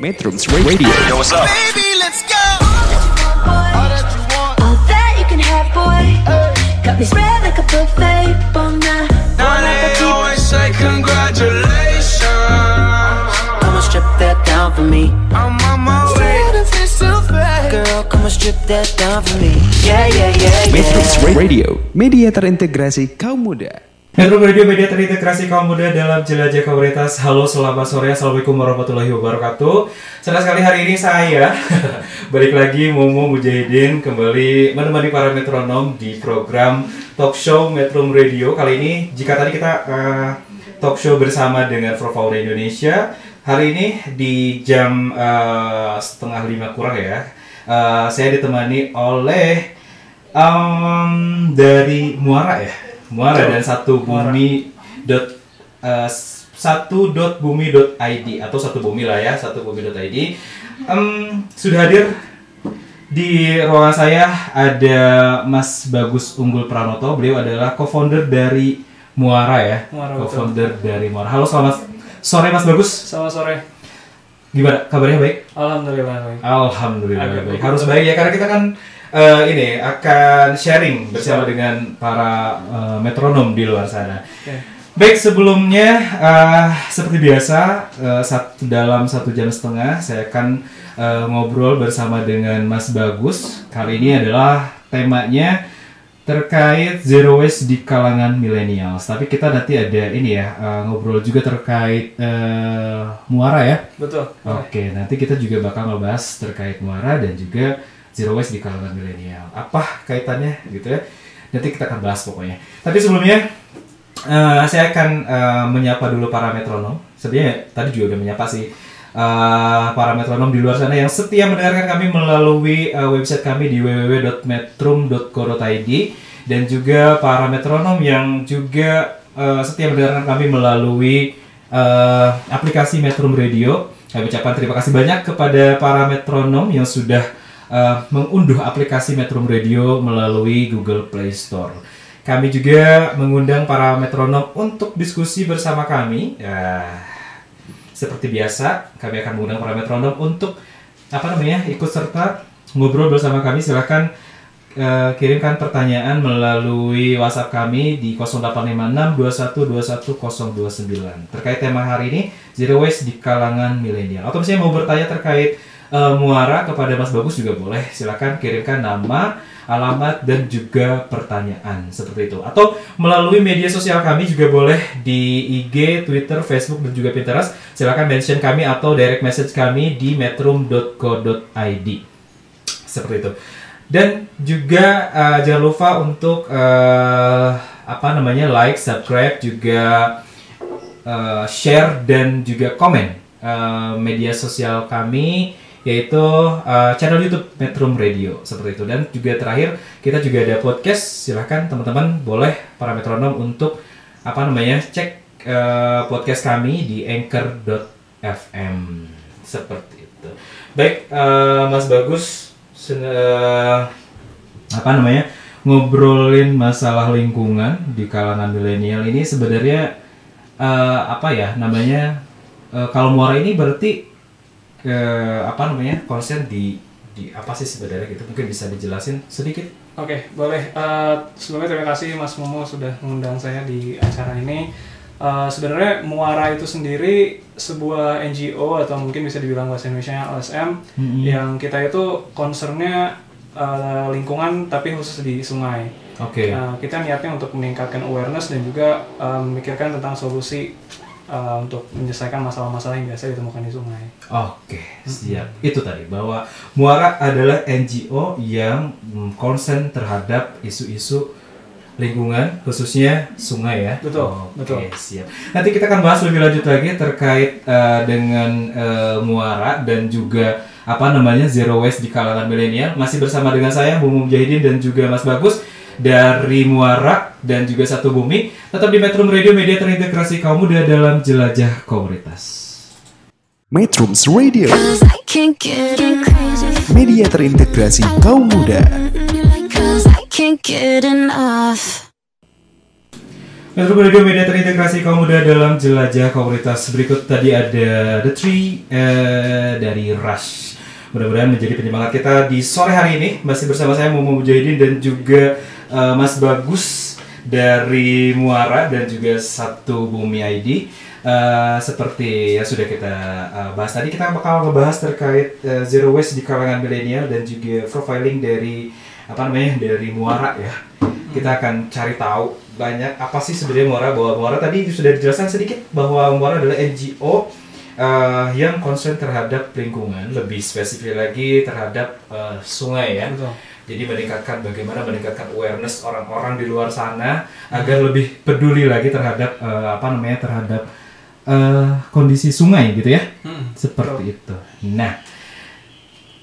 Metrums Radio. Yo, what's up? Baby, let's go. All that you can have, boy. Got me spread like a buffet. Now they always say congratulations. Come and strip that down for me. I'm on my way. Girl, come and strip that down for me. Yeah, yeah, yeah, Metrums yeah. Radio, media terintegrasi kaum muda. Metro Radio Media Terintegrasi Kaum Muda dalam Jelajah Komunitas. Halo selamat sore. Assalamualaikum warahmatullahi wabarakatuh. Senang sekali hari ini saya Balik lagi Momo Mujahidin Kembali menemani para metronom di program Talk Show Metro Radio. Kali ini jika tadi kita eh, talk show bersama dengan Fauna Indonesia Hari ini di jam eh, setengah lima kurang ya eh, Saya ditemani oleh em, dari Muara ya Muara dan satu bumi dot eh, satu dot bumi dot id atau satu bumi lah ya satu bumi dot id Em, sudah hadir di ruangan saya ada Mas Bagus Unggul Pranoto. Beliau adalah co-founder dari Muara ya. Co-founder dari Muara. Halo selamat sore Mas Bagus. Selamat sore. gimana? Kabarnya baik? Alhamdulillah baik. Alhamdulillah Agak baik. Harus baik ya karena kita kan eh, ini akan sharing bersama dengan para eh, metronom di luar sana. Oke. Baik sebelumnya eh, seperti biasa eh, satu dalam satu jam setengah saya akan eh, ngobrol bersama dengan Mas Bagus. Kali ini adalah temanya terkait zero waste di kalangan millennials. Tapi kita nanti ada ini ya eh, ngobrol juga terkait eh, muara ya. Betul. Oke, nanti kita juga bakal ngebahas terkait muara dan juga zero waste di kalangan milenial. Apa kaitannya gitu ya? Nanti kita akan bahas pokoknya. Tapi sebelumnya eh, saya akan eh, menyapa dulu para metronom. Sebenarnya tadi juga udah menyapa sih eh, para metronom di luar sana yang setia mendengarkan kami melalui eh, website kami di www.metrum.co.id dan juga para metronom yang juga eh, setia mendengarkan kami melalui eh, aplikasi Metrum Radio. Kami ucapkan terima kasih banyak kepada para metronom yang sudah eh, mengunduh aplikasi Metrum Radio melalui Google Play Store. Kami juga mengundang para metronom untuk diskusi bersama kami. Ya, seperti biasa, kami akan mengundang para metronom untuk apa namanya ikut serta ngobrol bersama kami. Silahkan eh, kirimkan pertanyaan melalui WhatsApp kami di 0856 terkait tema hari ini zero waste di kalangan milenial. Atau misalnya mau bertanya terkait eh, muara kepada Mas Bagus juga boleh. Silakan kirimkan nama, alamat dan juga pertanyaan seperti itu. Atau melalui media sosial kami juga boleh di IG, Twitter, Facebook dan juga Pinterest. Silakan mention kami atau direct message kami di metrum.co.id. Seperti itu. Dan juga eh, jangan lupa untuk eh, apa namanya like, subscribe juga eh, share dan juga komen eh, media sosial kami yaitu eh, channel YouTube Metrum Radio. Seperti itu. Dan juga terakhir kita juga ada podcast. Silahkan teman-teman boleh para metronom untuk apa namanya cek eh, podcast kami di anchor.fm seperti itu. Baik eh, Mas Bagus eh, apa namanya ngobrolin masalah lingkungan di kalangan milenial ini sebenarnya eh, apa ya namanya eh, kalau muara ini berarti eh, apa namanya konsen di di apa sih sebenarnya gitu mungkin bisa dijelasin sedikit Oke, boleh. Eh, sebelumnya terima kasih Mas Momo sudah mengundang saya di acara ini. Eh, sebenarnya Muara itu sendiri sebuah NGO atau mungkin bisa dibilang bahasa Indonesia LSM Mhm. yang kita itu concernnya eh, lingkungan tapi khusus di sungai. oke Nah, kita niatnya untuk meningkatkan awareness dan juga eh, memikirkan tentang solusi eh, untuk menyelesaikan masalah-masalah yang biasa ditemukan di sungai. Oke, siap. Itu tadi bahwa Muara adalah NGO yang mm, konsen terhadap isu-isu lingkungan, khususnya sungai ya. Betul, Oke, betul. siap. Nanti kita akan bahas lebih lanjut lagi terkait eh, dengan eh, Muara dan juga apa namanya zero waste di kalangan milenial. Masih bersama dengan saya Mumu Mujahidin dan juga Mas Bagus dari Muara dan juga Satu Bumi. Tetap di Metro Radio Media terintegrasi kaum muda dalam jelajah komunitas. Metrums Radio, media terintegrasi kaum muda. Cause I can't get enough. Metro Radio Media terintegrasi kaum muda dalam jelajah komunitas berikut tadi ada The Tree eh, dari Rush. Mudah-mudahan menjadi penyemangat kita di sore hari ini masih bersama saya Mumu Mujahidin dan juga eh, Mas Bagus dari Muara dan juga satu Bumi ID. Eh, seperti yang sudah kita eh, bahas tadi kita bakal ngebahas terkait eh, zero waste di kalangan milenial dan juga profiling dari apa namanya dari Muara ya. Kita akan cari tahu banyak apa sih sebenarnya Muara bahwa Muara tadi sudah dijelaskan sedikit bahwa Muara adalah NGO eh, yang concern terhadap lingkungan, lebih spesifik lagi terhadap eh, sungai ya. Betul. Jadi meningkatkan bagaimana meningkatkan awareness orang-orang di luar sana agar lebih peduli lagi terhadap eh, apa namanya terhadap eh, kondisi sungai gitu ya. Hmm. Seperti itu. Nah,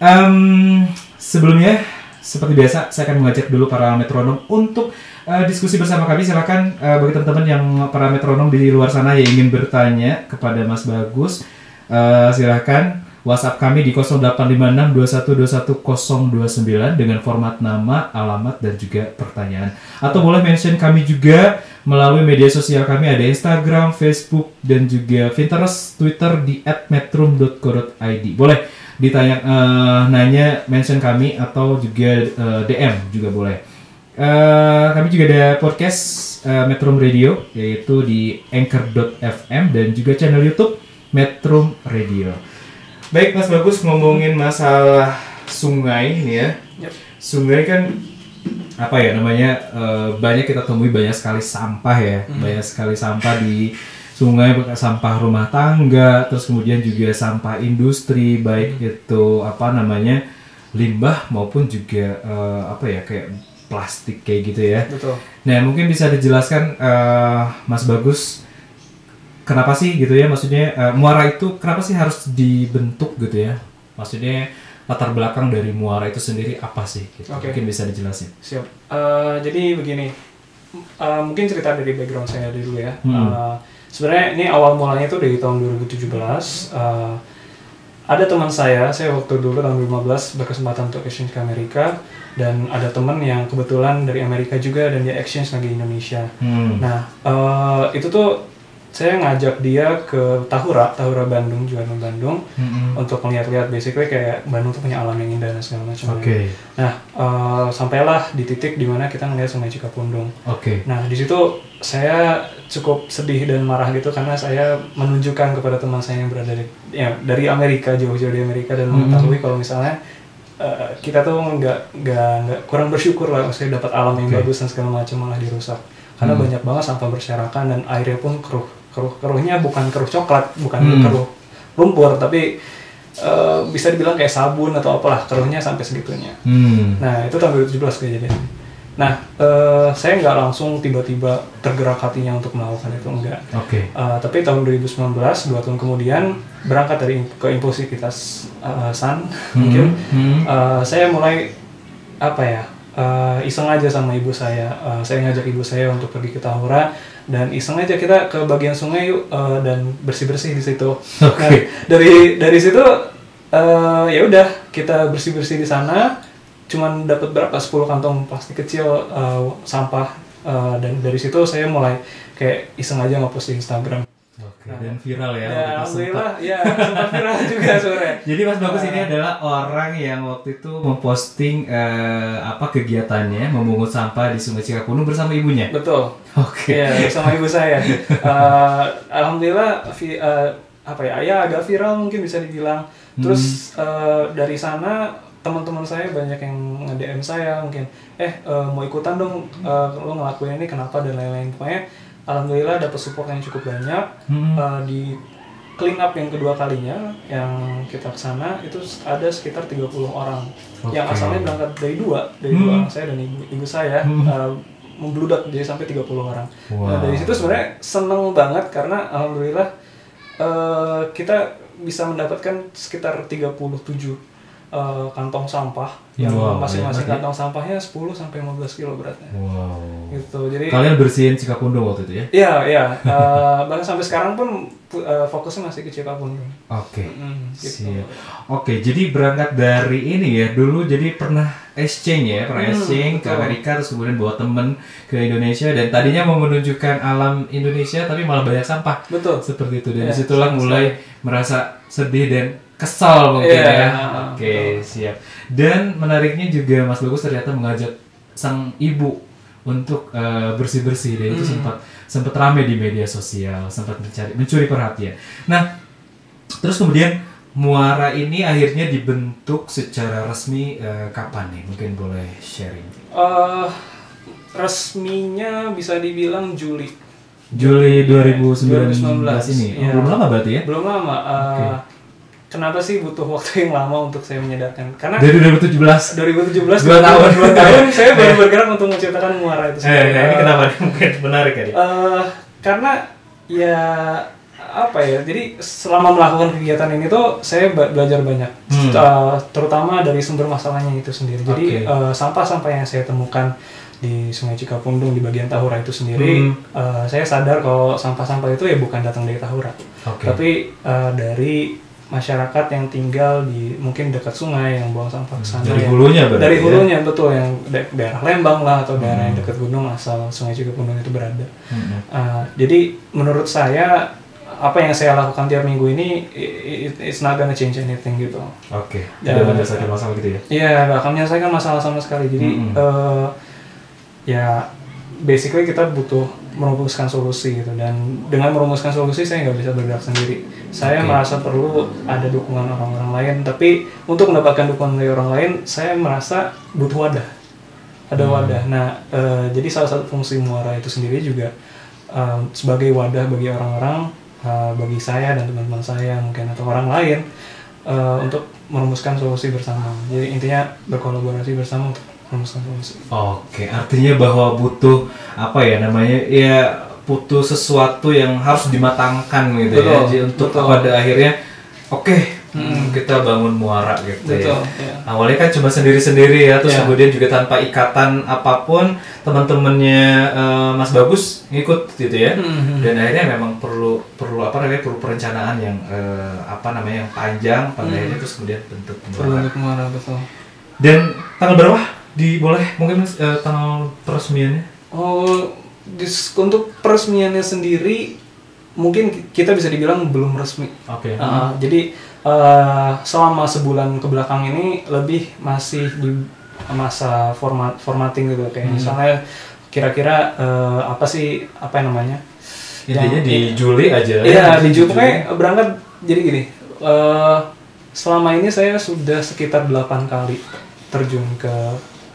em, sebelumnya seperti biasa saya akan mengajak dulu para metronom untuk eh, diskusi bersama kami. Silakan eh, bagi teman-teman yang para metronom di luar sana yang ingin bertanya kepada Mas Bagus, eh, silakan WhatsApp kami di 085621211029 dengan format nama, alamat dan juga pertanyaan. Atau boleh mention kami juga melalui media sosial kami ada Instagram, Facebook dan juga Pinterest, Twitter di @metrum.co.id. Boleh ditanya eh, nanya mention kami atau juga eh, DM juga boleh. Eh, kami juga ada podcast eh, Metrum Radio yaitu di anchor.fm dan juga channel YouTube Metrum Radio. Baik Mas Bagus ngomongin masalah sungai ini ya. Yap. Sungai kan apa ya namanya eh, banyak kita temui banyak sekali sampah ya, banyak sekali sampah di sungai bekas sampah rumah tangga, terus kemudian juga sampah industri baik itu apa namanya limbah maupun juga eh, apa ya kayak plastik kayak gitu ya. Betul. Nah mungkin bisa dijelaskan eh, Mas Bagus kenapa sih gitu ya maksudnya eh, muara itu kenapa sih harus dibentuk gitu ya maksudnya latar belakang dari muara itu sendiri apa sih gitu. Oke. mungkin bisa dijelasin Siap. Eh, jadi begini, eh, mungkin cerita dari background saya dulu ya. Hmm. Eh, Sebenarnya ini awal mulanya itu dari tahun 2017. eh, ada teman saya, saya waktu dulu tahun 2015 berkesempatan untuk exchange ke Amerika dan ada teman yang kebetulan dari Amerika juga dan dia exchange lagi di Indonesia. hmm. Nah, eh, itu tuh saya ngajak dia ke Tahura, Tahura Bandung, Jualan Bandung, Mm-mm. untuk melihat-lihat basically kayak Bandung tuh punya alam yang indah dan segala macam. Oke. Nah, eh, sampailah di titik di mana kita ngeliat Sungai Cikapundung. oke Nah, di situ saya cukup sedih dan marah gitu karena saya menunjukkan kepada teman saya yang berada di, ya, dari Amerika jauh-jauh di Amerika dan Mhm. mengetahui kalau misalnya eh, kita tuh nggak nggak kurang bersyukur lah maksudnya dapat alam yang Oke. bagus dan segala macam malah dirusak karena Hmm. banyak banget sampah berserakan dan airnya pun keruh keruh keruhnya bukan keruh coklat bukan Hmm. keruh lumpur tapi eh, bisa dibilang kayak sabun atau apalah keruhnya sampai segitunya hmm. Nah, itu tahun 2017 kejadian. Nah, eh, saya nggak langsung tiba-tiba tergerak hatinya untuk melakukan itu, enggak. oke Eh, tapi tahun 2019, dua tahun kemudian, berangkat dari ke impulsivitas eh, San, mungkin, Hmm. eh, saya mulai, apa ya, eh, iseng aja sama ibu saya. Eh, saya ngajak ibu saya untuk pergi ke Tahura, dan iseng aja kita ke bagian sungai yuk, eh, dan bersih-bersih di situ. Oke. Nah, dari dari situ eh, ya udah kita bersih bersih di sana cuman dapat berapa 10 kantong plastik kecil eh, sampah eh, dan dari situ saya mulai kayak iseng aja ngepost di Instagram Oke, dan viral ya. ya alhamdulillah sempat. ya sempat viral juga sore Jadi Mas Bagus ini adalah orang yang waktu itu memposting eh, apa kegiatannya memungut sampah di Sungai Cikapundung bersama ibunya. betul Oke. Iya, sama ibu saya. Eh, alhamdulillah, vi- eh, apa ya, ya agak viral mungkin bisa dibilang. Terus eh, dari sana teman-teman saya banyak yang nge-DM saya mungkin, eh eh, mau ikutan dong, eh, lo ngelakuin ini kenapa dan lain-lain. Pokoknya alhamdulillah dapat support yang cukup banyak Hmm. Eh, di clean up yang kedua kalinya yang kita ke sana itu ada sekitar 30 orang yang Oke. asalnya berangkat dari dua dari Hmm. dua orang saya dan ibu, ibu saya Hmm. eh, membludak jadi sampai 30 orang. Wow. Nah, dari situ sebenarnya seneng banget karena alhamdulillah eh, kita bisa mendapatkan sekitar 37 eh, kantong sampah Ya, yang wow, masing-masing banyak kantong sampahnya 10 sampai 15 kilo beratnya. Wow. Gitu. Jadi Kalian bersihin Cikapundung waktu itu ya? Iya, iya. Eh, bahkan sampai sekarang pun pu- eh, fokusnya masih ke Cikapundung. Oke. Mm, gitu. Siap. Oke, jadi berangkat dari ini ya. Dulu jadi pernah exchange ya, pernah Hmm, exchange ke. Amerika terus kemudian bawa temen ke Indonesia dan tadinya mau menunjukkan alam Indonesia tapi malah banyak sampah. Betul. Seperti itu dan Iya, di situlah mulai merasa sedih dan kesal mungkin Iya, ya. betul. Oke, siap. Dan menariknya juga Mas Bagus ternyata mengajak sang ibu untuk eh, bersih-bersih dan itu Hmm. sempat sempat rame di media sosial, sempat mencari mencuri perhatian. Nah, terus kemudian Muara ini akhirnya dibentuk secara resmi eh, kapan nih? Mungkin boleh sharing. Eh, resminya bisa dibilang Juli. Juli 2019, 2019, ini. Oh, iya. belum lama berarti ya? Belum lama. eh, Oke. Kenapa sih butuh waktu yang lama untuk saya menyadarkan? Karena Dari 2017. 2017 Dua tahun. dua tahun saya baru bergerak untuk menciptakan muara itu Eh, sendiri. nah ini Eh, kenapa nih? Mungkin menarik ya. eh, karena ya apa ya jadi selama melakukan kegiatan ini tuh saya belajar banyak Hmm. Eh, terutama dari sumber masalahnya itu sendiri jadi Oke. eh, sampah-sampah yang saya temukan di Sungai Cikapundung di bagian Tahura itu sendiri Hmm. eh, saya sadar kalau sampah-sampah itu ya bukan datang dari Tahura Oke. tapi eh, dari masyarakat yang tinggal di mungkin dekat sungai yang buang sampah ke sana Dari yang- hulunya berarti dari ya? hulunya betul yang da- daerah Lembang lah atau daerah yang Hmm. dekat gunung asal Sungai Cikapundung itu berada Hmm. Uh, jadi menurut saya apa yang saya lakukan tiap minggu ini i- i- it's not gonna change anything gitu. Oke. Ya. Tidak menyelesaikan masalah gitu ya? Iya, nggak akan menyelesaikan masalah sama sekali. Jadi Mm-mm. uh, ya basically kita butuh merumuskan solusi gitu dan dengan merumuskan solusi saya nggak bisa bergerak sendiri. Saya Oke. merasa perlu ada dukungan orang-orang lain. Tapi untuk mendapatkan dukungan dari orang lain, saya merasa butuh wadah. Ada Hmm. wadah. Nah, uh, jadi salah satu fungsi muara itu sendiri juga um, sebagai wadah bagi orang-orang, uh, bagi saya dan teman-teman saya mungkin atau orang lain uh, untuk merumuskan solusi bersama. Jadi intinya berkolaborasi bersama untuk. Oke, artinya bahwa butuh apa ya namanya ya butuh sesuatu yang harus dimatangkan gitu ya Betul, Jadi untuk betul. pada akhirnya oke Hmm. kita bangun muara gitu Betul. ya. ya. Awalnya kan cuma sendiri-sendiri ya, terus Ya. kemudian juga tanpa ikatan apa pun teman-temannya eh, Mas Bagus ngikut gitu ya. Hmm. Dan akhirnya memang perlu perlu apa namanya perlu perencanaan yang eh, apa namanya yang panjang pada Hmm. akhirnya terus kemudian bentuk muara. Berbentuk muara betul. Dan tanggal berapa? Di boleh mungkin eh, tanggal peresmiannya? Oh, dis- untuk peresmiannya sendiri mungkin ki- kita bisa dibilang belum resmi. Oke. Uh, jadi uh, selama sebulan ke belakang ini lebih masih di masa format formatting gitu kayak Hmm. misalnya kira-kira uh, apa sih apa yang namanya? Intinya Yang- di Juli aja. Iya di Juli pokoknya berangkat jadi gini. uh, selama ini saya sudah sekitar 8 kali terjun ke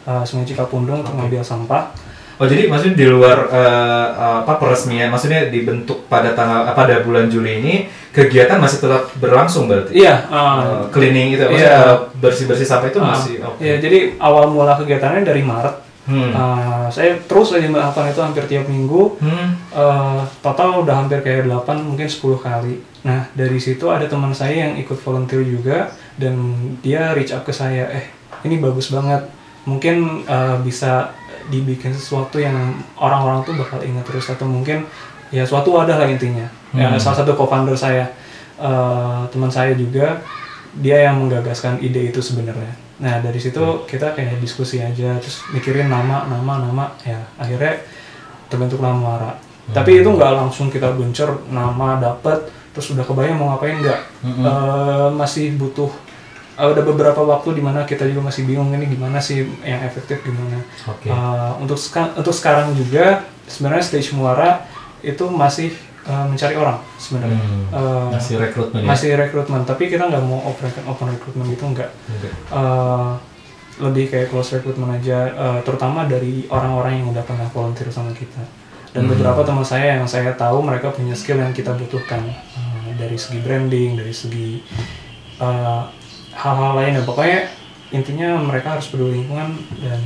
uh, Sungai Cikapundung untuk Oke. ngambil sampah. Oh jadi maksudnya di luar eh, apa peresmian, maksudnya dibentuk pada tanggal eh, pada bulan Juli ini kegiatan masih tetap berlangsung berarti? Iya. Eh, uh, cleaning itu, Iya. maksudnya bersih bersih sampah itu uh, masih. oke. Iya jadi awal mula kegiatannya dari Maret. Hmm. Uh, saya terus aja melakukan itu hampir tiap minggu. Hmm. Eh, total udah hampir kayak 8 mungkin 10 kali. Nah, dari situ ada teman saya yang ikut volunteer juga dan dia reach up ke saya, "Eh, ini bagus banget. Mungkin eh, bisa dibikin sesuatu yang orang-orang tuh bakal ingat terus atau mungkin ya suatu wadah lah intinya." Ya, Hmm. salah satu co-founder saya eh, teman saya juga dia yang menggagaskan ide itu sebenarnya. Nah, dari situ kita kayak diskusi aja terus mikirin nama, nama, nama ya akhirnya terbentuklah Muara. Tapi itu nggak langsung kita gencer nama dapet terus udah kebayang mau ngapain nggak Mm-mm. Eh, masih butuh eh, ada beberapa waktu di mana kita juga masih bingung ini gimana sih yang efektif gimana. Oke. Eh, untuk seka- untuk sekarang juga sebenarnya stage Muara itu masih eh, mencari orang sebenarnya. Hmm. Eh, masih rekrutmen ya? masih rekrutmen tapi kita nggak mau open open rekrutmen gitu nggak Oke. Eh, lebih kayak close recruitment aja eh, terutama dari orang-orang yang udah pernah volunteer sama kita dan Hmm. beberapa teman saya yang saya tahu mereka punya skill yang kita butuhkan Eh, dari segi branding dari segi eh, hal-hal lain dan pokoknya intinya mereka harus peduli lingkungan dan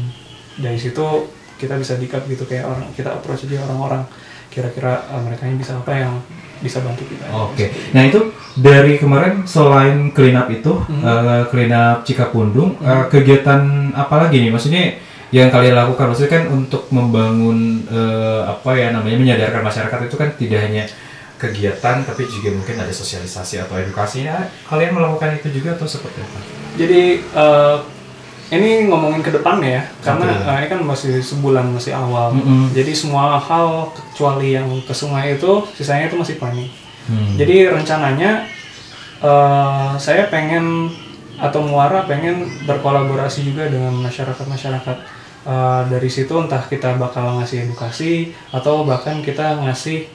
dari situ kita bisa dikat gitu kayak orang kita approach aja orang-orang kira-kira eh, mereka ini bisa apa yang bisa bantu kita Oke. Nah itu dari kemarin selain clean up itu, Mhm. eh, clean up Cikapundung, eh, kegiatan apa lagi nih? Maksudnya yang kalian lakukan, maksudnya kan untuk membangun eh, apa ya namanya menyadarkan masyarakat itu kan tidak hanya kegiatan, tapi juga mungkin ada sosialisasi atau edukasi. Nah, kalian melakukan itu juga atau seperti apa? Jadi eh, ini ngomongin ke depannya ya, karena Oke. eh, ini kan masih sebulan masih awal. Mm-mm. Jadi semua hal kecuali yang ke sungai itu, sisanya itu masih planning. Hmm. Jadi rencananya eh, saya pengen atau Muara pengen berkolaborasi juga dengan masyarakat-masyarakat. Eh, dari situ entah kita bakal ngasih edukasi atau bahkan kita ngasih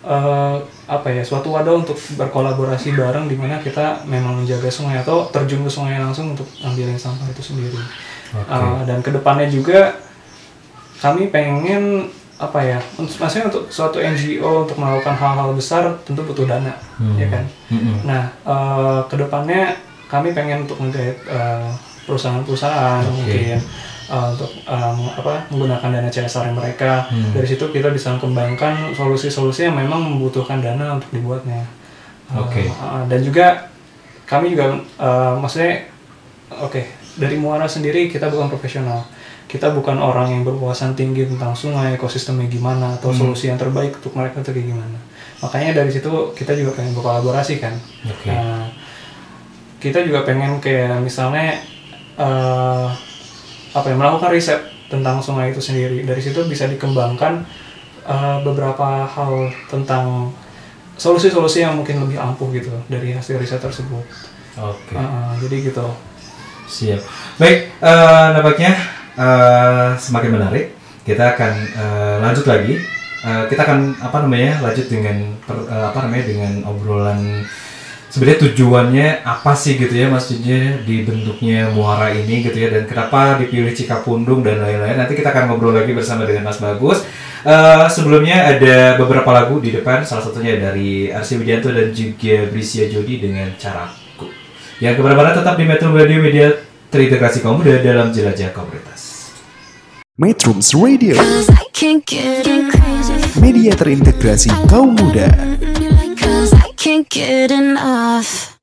eh, apa ya suatu wadah untuk berkolaborasi bareng di mana kita memang menjaga sungai atau terjun ke sungai langsung untuk ambilin sampah itu sendiri. Oke. Eh, dan ke depannya juga kami pengen apa ya maksudnya untuk suatu NGO untuk melakukan hal-hal besar tentu butuh dana Hmm. ya kan Mm-mm. nah eh, ke depannya kami pengen untuk menggait eh, perusahaan-perusahaan Oke. mungkin eh, untuk meng- apa menggunakan dana CSR mereka Hmm. dari situ kita bisa mengembangkan solusi-solusi yang memang membutuhkan dana untuk dibuatnya Eh, Oke. eh, dan juga kami juga eh, maksudnya oke dari Muara sendiri kita bukan profesional kita bukan orang yang berwawasan tinggi tentang sungai ekosistemnya gimana atau Hmm. solusi yang terbaik untuk mereka itu kayak gimana makanya dari situ kita juga pengen berkolaborasi kan Oke. Nah, kita juga pengen kayak misalnya eh, apa ya melakukan riset tentang sungai itu sendiri dari situ bisa dikembangkan eh, beberapa hal tentang solusi-solusi yang mungkin lebih ampuh gitu dari hasil riset tersebut Oke. Eh, jadi gitu Siap. Baik, eh, nampaknya eh, semakin menarik. Kita akan eh, lanjut lagi. Eh, kita akan apa namanya lanjut dengan per- eh, apa namanya dengan obrolan sebenarnya tujuannya apa sih gitu ya maksudnya dibentuknya muara ini gitu ya dan kenapa dipilih Cikapundung dan lain-lain. Nanti kita akan ngobrol lagi bersama dengan Mas Bagus. Eh, sebelumnya ada beberapa lagu di depan salah satunya dari Arsi Widianto dan juga Brisia Jodi dengan Caraku. Yang ke mana-mana tetap di Metro Radio Media terintegrasi kaum muda dalam jelajah komunitas. Metrums Radio, media terintegrasi kaum muda. Can't get enough.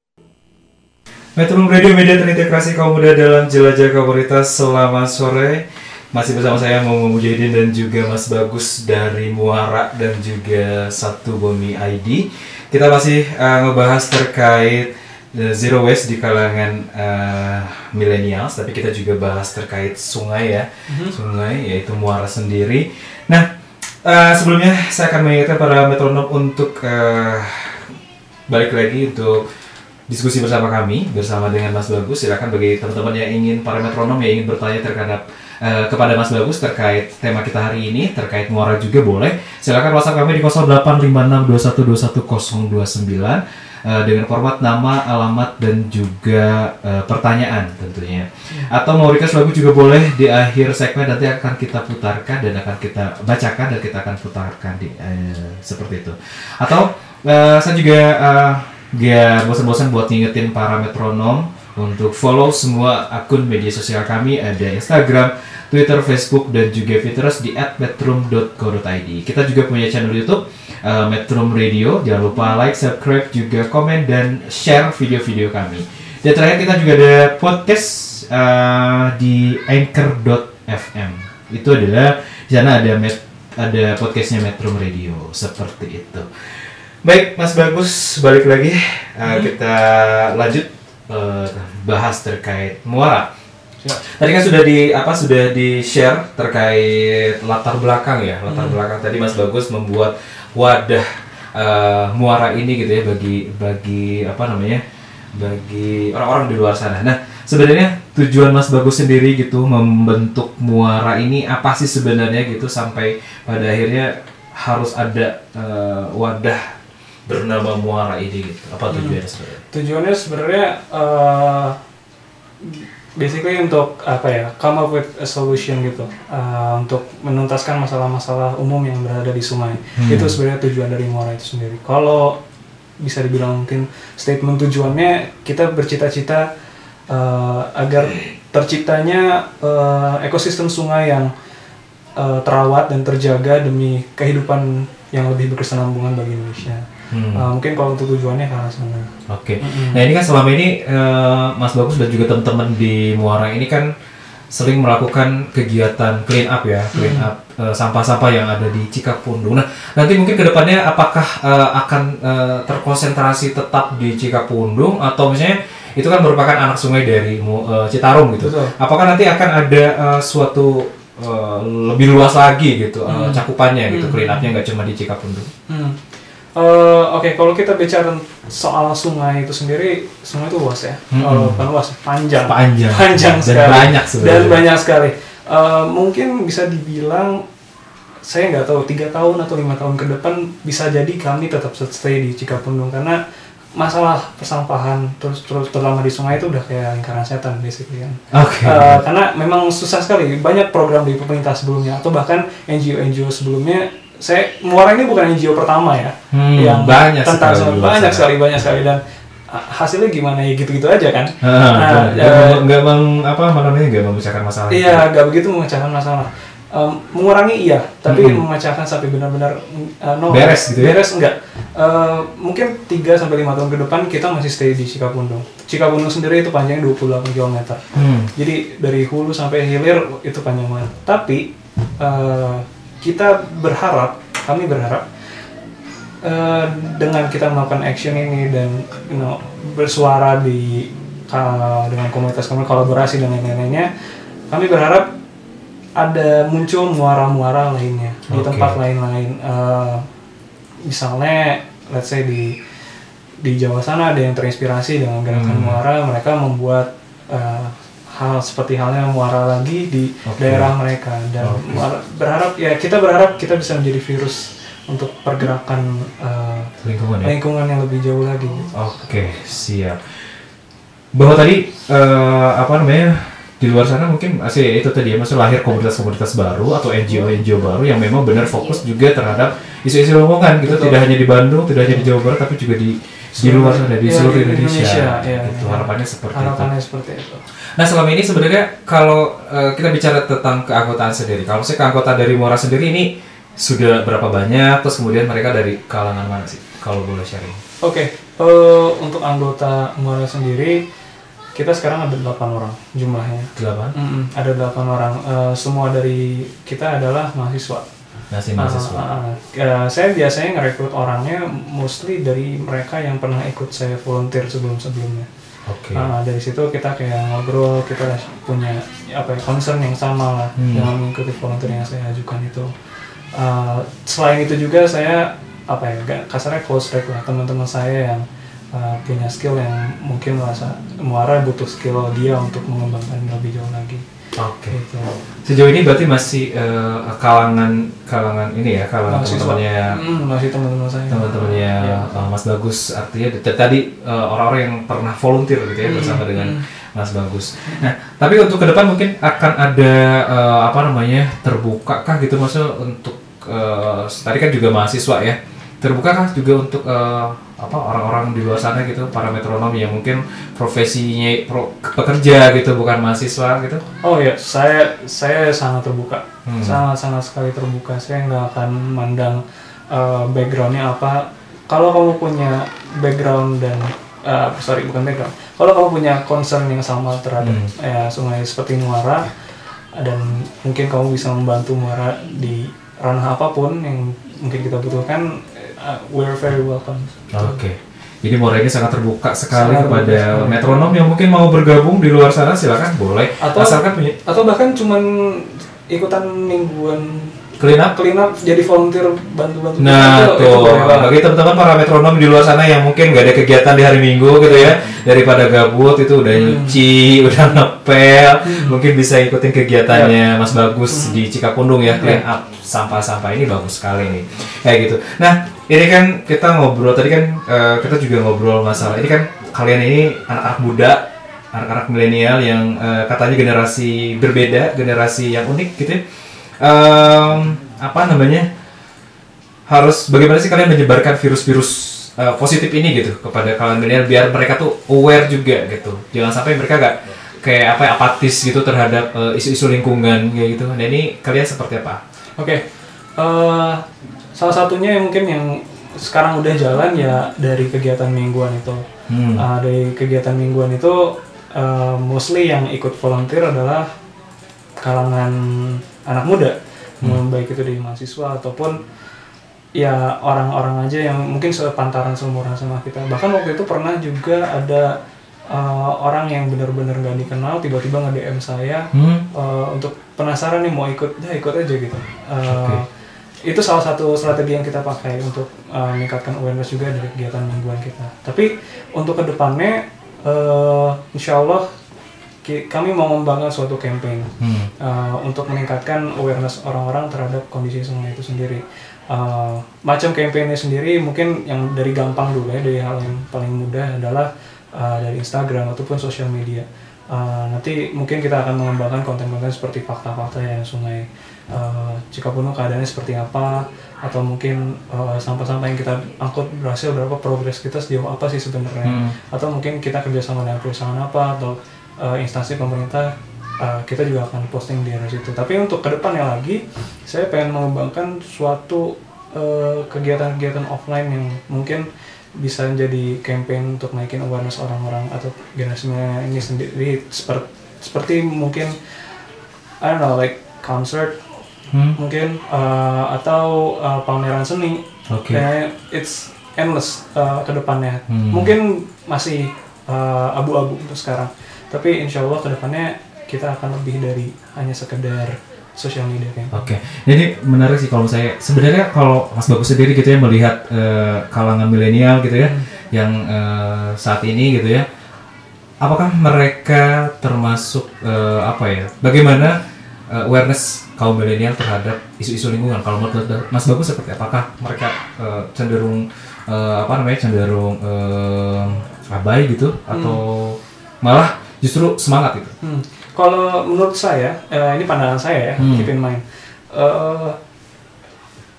Metro Radio Media terintegrasi kaum muda dalam jelajah komunitas selamat sore. Masih bersama saya Momo Mujahidin dan juga Mas Bagus dari Muara dan juga Satu Bumi ID. Kita masih eh, ngebahas terkait eh, zero waste di kalangan eh, millennials, tapi kita juga bahas terkait sungai ya, sungai yaitu Muara sendiri. Nah, eh, sebelumnya saya akan mengingatkan para metronom untuk eh, balik lagi untuk diskusi bersama kami bersama dengan Mas Bagus. Silakan bagi teman-teman yang ingin para metronom yang ingin bertanya terhadap eh, kepada Mas Bagus terkait tema kita hari ini terkait muara juga boleh. Silakan WhatsApp kami di 085621211029 eh, dengan format nama alamat dan juga eh, pertanyaan tentunya. Atau mau request lagu juga boleh di akhir segmen nanti akan kita putarkan dan akan kita bacakan dan kita akan putarkan di eh, seperti itu. Atau eh, saya juga eh, Gak bosan-bosan buat ngingetin para metronom untuk follow semua akun media sosial kami ada Instagram, Twitter, Facebook dan juga Pinterest di @metrum.co.id. Kita juga punya channel YouTube uh, Metrum Radio. Jangan lupa like, subscribe, juga komen dan share video-video kami. Dan terakhir kita juga ada podcast uh, di anchor.fm. Itu adalah di sana ada met, ada podcastnya Metrum Radio seperti itu. Baik, Mas Bagus, balik lagi Uh, kita lanjut uh, bahas terkait muara. Tadi kan sudah di apa sudah di share terkait latar belakang ya, latar belakang tadi Mas Bagus membuat wadah uh, muara ini gitu ya bagi bagi apa namanya bagi orang-orang di luar sana. Nah sebenarnya tujuan Mas Bagus sendiri gitu membentuk muara ini apa sih sebenarnya gitu sampai pada akhirnya harus ada uh, wadah bernama muara ini gitu. Apa tujuannya sebenarnya? tujuannya sebenarnya eh, basically untuk apa ya come up with a solution gitu Eh, untuk menuntaskan masalah-masalah umum yang berada di sungai Hmm. itu sebenarnya tujuan dari Muara itu sendiri kalau bisa dibilang mungkin statement tujuannya kita bercita-cita eh, agar terciptanya eh, ekosistem sungai yang eh, terawat dan terjaga demi kehidupan yang lebih berkesinambungan bagi Indonesia Hmm. Uh, mungkin kalau untuk tujuannya ke arah sana. Oke. Nah ini kan selama ini eh, Mas Bagus dan juga teman-teman di Muara ini kan sering melakukan kegiatan clean up ya, clean up eh, sampah-sampah yang ada di Cikapundung. Nah nanti mungkin ke depannya apakah eh, akan eh, terkonsentrasi tetap di Cikapundung atau misalnya itu kan merupakan anak sungai dari eh, Citarum gitu. Betul. Apakah nanti akan ada eh, suatu eh, lebih luas lagi gitu eh, cakupannya gitu, clean upnya nggak cuma di Cikapundung. Hmm. Eh, Oke, kalau kita bicara soal sungai itu sendiri, sungai itu luas ya. Kalau bukan luas, panjang. Panjang. Panjang Dan sekali. banyak sebenarnya. Dan banyak sekali. Eh, mungkin bisa dibilang saya nggak tahu tiga tahun atau lima tahun ke depan bisa jadi kami tetap stay di Cikapundung karena masalah persampahan terus terus terlama di sungai itu udah kayak lingkaran setan basically kan. Oke. Eh, karena memang susah sekali banyak program di pemerintah sebelumnya atau bahkan NGO NGO sebelumnya saya Muara ini bukan NGO pertama ya Hmm, yang banyak tentang sekali banyak sana. sekali banyak sekali dan ah, hasilnya gimana ya gitu-gitu aja kan Ah, Nah, nggak eh, meng- nggak apa namanya nggak memecahkan masalah. iya gak begitu memecahkan masalah Em, mengurangi iya tapi Mm-mm. memecahkan sampai benar-benar eh, no Beres gitu ya? beres enggak Eh, mungkin 3 sampai lima tahun ke depan kita masih stay di Cikapundung Cikapundung sendiri itu panjangnya 28 km Hmm. Jadi dari hulu sampai hilir itu panjang banget. Tapi eh, kita berharap, kami berharap eh, dengan kita melakukan action ini dan you know, bersuara di eh, dengan komunitas kami kolaborasi dan lain-lainnya, kami berharap ada muncul muara-muara lainnya di Oke. tempat lain-lain. Eh, misalnya, let's say di di Jawa sana ada yang terinspirasi dengan gerakan Hmm. muara, mereka membuat eh, hal seperti halnya muara lagi di Oke. daerah mereka dan muara- berharap ya kita berharap kita bisa menjadi virus untuk pergerakan eh, Lingkungan ya. lingkungan yang lebih jauh lagi. gitu. Oke, siap. Bahwa tadi eh, apa namanya di luar sana mungkin masih itu tadi ya, maksudnya lahir komunitas-komunitas baru atau NGO-NGO baru yang memang benar fokus juga terhadap isu-isu lingkungan gitu, Betul. tidak hanya di Bandung, tidak hanya di Jawa Barat, tapi juga di di luar sana di Iya, seluruh di Indonesia. Indonesia, iya, gitu. iya. Harapannya seperti itu. Harapannya seperti itu. Nah selama ini sebenarnya kalau eh, kita bicara tentang keanggotaan sendiri, kalau saya keanggotaan dari Muara sendiri ini sudah berapa banyak, terus kemudian mereka dari kalangan mana sih? Kalau boleh sharing. Oke, eh, untuk anggota muara sendiri kita sekarang ada 8 orang jumlahnya. Delapan? Mm-mm, ada 8 orang. Eh, semua dari kita adalah mahasiswa. Masih mahasiswa. Ah, ah, ah. Eh, saya biasanya ngerekrut orangnya mostly dari mereka yang pernah ikut saya volunteer sebelum-sebelumnya. Oke. Ah, dari situ kita kayak ngobrol, kita punya apa ya, concern yang sama lah Hmm. dengan mengikuti volunteer yang saya ajukan itu. Ah, selain itu juga saya apa ya, gak- kasarnya close track lah teman-teman saya yang ah, punya skill yang mungkin merasa muara butuh skill dia untuk mengembangkan lebih jauh lagi. Oke. Gitu. Sejauh ini berarti masih eh, kalangan kalangan ini ya, kalangan teman-temannya Hmm, masih teman-teman saya. teman-temannya Iya. eh, Mas Bagus artinya tadi eh, orang-orang yang pernah volunteer gitu ya Hmm, bersama dengan hmm. Mas Bagus. Nah, tapi untuk ke depan mungkin akan ada eh, apa namanya terbuka kah gitu maksudnya untuk eh, tadi kan juga mahasiswa ya terbuka kah juga untuk eh, apa orang-orang di luar sana gitu para metronom yang mungkin profesinya pro, pekerja gitu bukan mahasiswa gitu Oh ya, saya saya sangat terbuka, Hmm. sangat sangat sekali terbuka. Saya nggak akan mandang uh, backgroundnya apa. Kalau kamu punya background dan uh, sorry bukan background. Kalau kamu punya concern yang sama terhadap Hmm. ya, sungai seperti Muara dan mungkin kamu bisa membantu Muara di ranah apa pun yang mungkin kita butuhkan, uh, we're very welcome. Oke. Jadi Mora ini sangat terbuka sekali Sangat kepada terbuka metronom yang mungkin mau bergabung di luar sana silakan boleh. Atau- Asalkan punya Atau bahkan cuman ikutan mingguan clean up. clean up jadi volunteer bantu-bantu Nah Itu- itu tuh banget. bagi teman-teman para metronom di luar sana yang mungkin nggak ada kegiatan di hari Minggu gitu ya daripada gabut itu udah nyuci, udah ngepel, mungkin bisa ikutin kegiatannya Mas Bagus di Cikapundung ya clean up sampah-sampah ini bagus sekali nih kayak gitu. Nah ini kan kita ngobrol tadi kan eh, kita juga ngobrol masalah ini kan kalian ini anak-anak muda anak-anak milenial yang eh, katanya generasi berbeda, generasi yang unik gitu. ya. Em, apa namanya? Harus bagaimana sih kalian menyebarkan virus-virus eh, positif ini gitu kepada kalangan milenial biar mereka tuh aware juga gitu. Jangan sampai mereka gak kayak apa ya, apatis gitu terhadap eh, isu-isu lingkungan kayak gitu. Nah ini kalian seperti apa? Oke, eh, salah satunya yang mungkin yang sekarang udah jalan ya dari kegiatan mingguan itu. Hmm. Uh, dari kegiatan mingguan itu uh, mostly yang ikut volunteer adalah kalangan anak muda, Hmm. baik itu dari mahasiswa ataupun ya orang-orang aja yang mungkin sepantaran seumuran sama kita. Bahkan waktu itu pernah juga ada uh, orang yang benar-benar nggak dikenal tiba-tiba nge-DM saya Hmm. uh, untuk penasaran nih mau ikut, ya ikut aja gitu. Uh, Oke. Itu salah satu strategi yang kita pakai untuk uh, meningkatkan awareness juga dari kegiatan mingguan kita. Tapi untuk ke depannya, uh, insya Allah kami mau mengembangkan suatu campaign Hmm. uh, untuk meningkatkan awareness orang-orang terhadap kondisi sungai itu sendiri. Uh, macam campaignnya sendiri mungkin yang dari gampang dulu ya, dari hal yang paling mudah adalah uh, dari Instagram ataupun sosial media. Uh, nanti mungkin kita akan mengembangkan konten-konten seperti fakta-fakta yang sungai uh, Cikapundung keadaannya seperti apa? Atau mungkin uh, sampah-sampah yang kita angkut berhasil berapa progres kita sejauh apa sih sebenarnya? Hmm. atau mungkin kita kerjasama dengan perusahaan apa? Atau uh, instansi pemerintah uh, kita juga akan posting di arah situ. Tapi untuk ke depannya lagi saya pengen mengembangkan suatu uh, kegiatan-kegiatan offline yang mungkin bisa jadi campaign untuk naikin awareness orang-orang atau generasi ini sendiri. Seperti seperti mungkin I don't know like concert Hmm. mungkin uh, atau uh, pameran seni Oke. Kayaknya it's endless uh, ke depannya. Hmm. Mungkin masih uh, abu-abu untuk sekarang. Tapi insya Allah ke depannya kita akan lebih dari hanya sekedar sosial media kan. Oke, jadi menarik sih kalau saya sebenarnya kalau Mas Bagus sendiri gitu ya melihat eh, kalangan milenial gitu ya yang eh, saat ini gitu ya, apakah mereka termasuk eh, apa ya? Bagaimana eh, awareness kaum milenial terhadap isu-isu lingkungan? Kalau menurut Mas Bagus seperti apakah mereka eh, cenderung eh, apa namanya cenderung eh, abai gitu atau malah justru semangat gitu? Hmm. Kalau menurut saya, eh, ini pandangan saya ya, Hmm. keep in mind. Eh,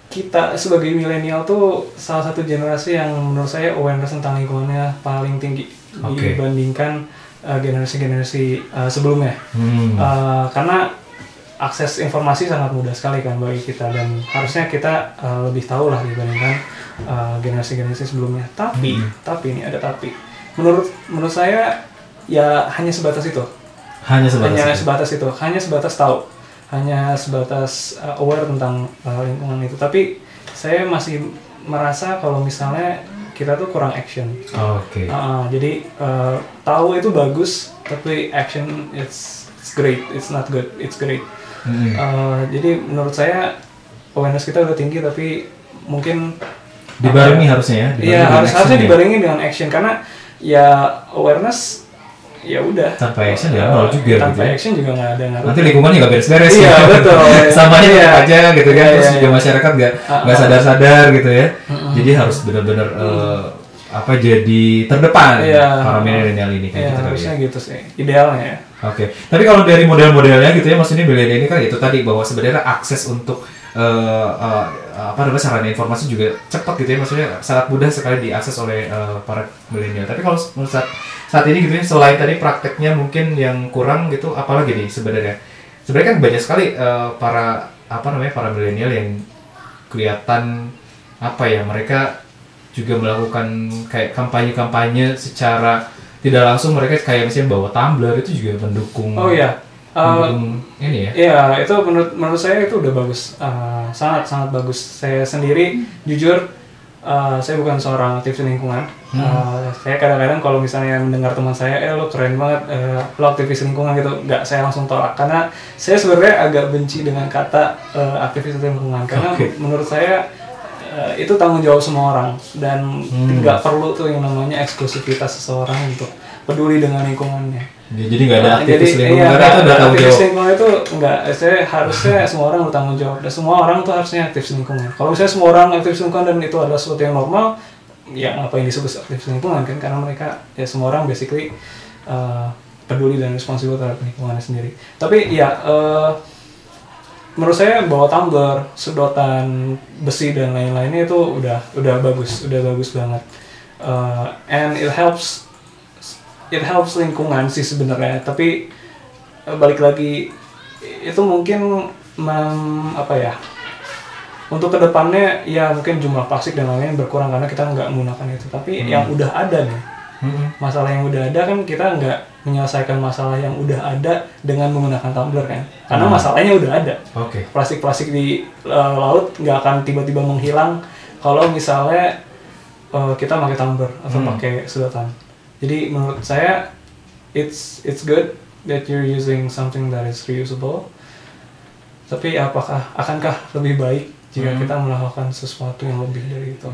kita sebagai milenial tuh salah satu generasi yang menurut saya awareness tentang lingkungannya paling tinggi Oke. dibandingkan generasi-generasi eh, sebelumnya. Hmm. Uh, karena akses informasi sangat mudah sekali kan bagi kita dan harusnya kita uh, lebih tahu lah dibandingkan uh, generasi-generasi sebelumnya. Tapi, tapi ini ada tapi. Menurut menurut saya ya hanya sebatas itu. hanya sebatas hanya itu. sebatas itu. Hanya sebatas tahu. Hanya sebatas uh, aware tentang uh, lingkungan itu. Tapi saya masih merasa kalau misalnya kita tuh kurang action. Oke. Uh, jadi uh, tahu itu bagus, tapi action it's, it's great, it's not good, it's great. Hmm. Uh, jadi menurut saya awareness kita udah tinggi, tapi mungkin dibarengi harusnya ya Iya harus harusnya ya. dibarengi dengan action karena ya awareness ya udah Tanpa action ya Uh, nol juga tanpa gitu ya. action juga nggak ada ngaruh. nanti lingkungannya nggak beres-beres Iya, ya. betul. sampahnya Iya. tetap aja gitu kan Iya, terus iya, juga iya. masyarakat nggak Ah, nggak sadar-sadar gitu ya jadi harus benar-benar eh, apa jadi terdepan Iya. para milenial ini kayak Iya gitu harusnya ya. gitu sih idealnya ya. Oke, tapi kalau dari model-modelnya gitu ya, maksudnya milenial ini kan itu tadi bahwa sebenarnya akses untuk eh, eh, apa namanya sarana informasi juga cepat gitu ya, maksudnya sangat mudah sekali diakses oleh eh, para milenial. Tapi kalau saat, saat ini gitu ya, selain tadi prakteknya mungkin yang kurang gitu, apalagi nih sebenarnya? Sebenarnya kan banyak sekali eh, para apa namanya para milenial yang kelihatan apa ya mereka juga melakukan kayak kampanye-kampanye secara tidak langsung mereka kayak misalnya bawa tumbler itu juga mendukung Oh iya. Uh, mendukung ini ya Iya, itu menurut menurut saya itu udah bagus, Uh, sangat sangat bagus. Saya sendiri jujur, uh, saya bukan seorang aktivis lingkungan. Uh, saya kadang-kadang kalau misalnya mendengar teman saya, eh lo keren banget, uh, lo aktivis lingkungan gitu, nggak saya langsung tolak karena saya sebenarnya agak benci dengan kata uh, aktivis lingkungan karena Oke. menurut saya uh, itu tanggung jawab semua orang dan nggak perlu tuh yang namanya eksklusivitas seseorang untuk peduli dengan lingkungannya. Ya, jadi nggak ada Nah, aktivis jadi, lingkungan iya, karena itu udah nggak, tanggung jawab lingkungan itu enggak, saya harusnya semua orang bertanggung jawab dan semua orang tuh harusnya aktivis lingkungan. Kalau misalnya semua orang aktivis lingkungan dan itu adalah sesuatu yang normal, ya ngapain disebut aktivis lingkungan kan? Karena mereka ya semua orang basically uh, peduli dan responsibel terhadap lingkungannya sendiri. Tapi ya uh, menurut saya bawa tumbler, sedotan besi dan lain-lainnya itu udah udah bagus, udah bagus banget. Uh, and it helps it helps lingkungan sih sebenarnya tapi eh, balik lagi itu mungkin mem, apa ya untuk ke depannya ya mungkin jumlah plastik dan lain-lain berkurang karena kita nggak menggunakan itu tapi Hmm. yang udah ada nih Mm-mm. masalah yang udah ada kan kita nggak menyelesaikan masalah yang udah ada dengan menggunakan tumbler kan karena Hmm. masalahnya udah ada Oke. plastik-plastik di uh, laut nggak akan tiba-tiba menghilang kalau misalnya uh, kita pakai tumbler atau Hmm. pakai sedotan. Jadi menurut saya it's it's good that you're using something that is reusable. Tapi apakah akankah lebih baik jika Hmm. kita melakukan sesuatu yang lebih dari itu?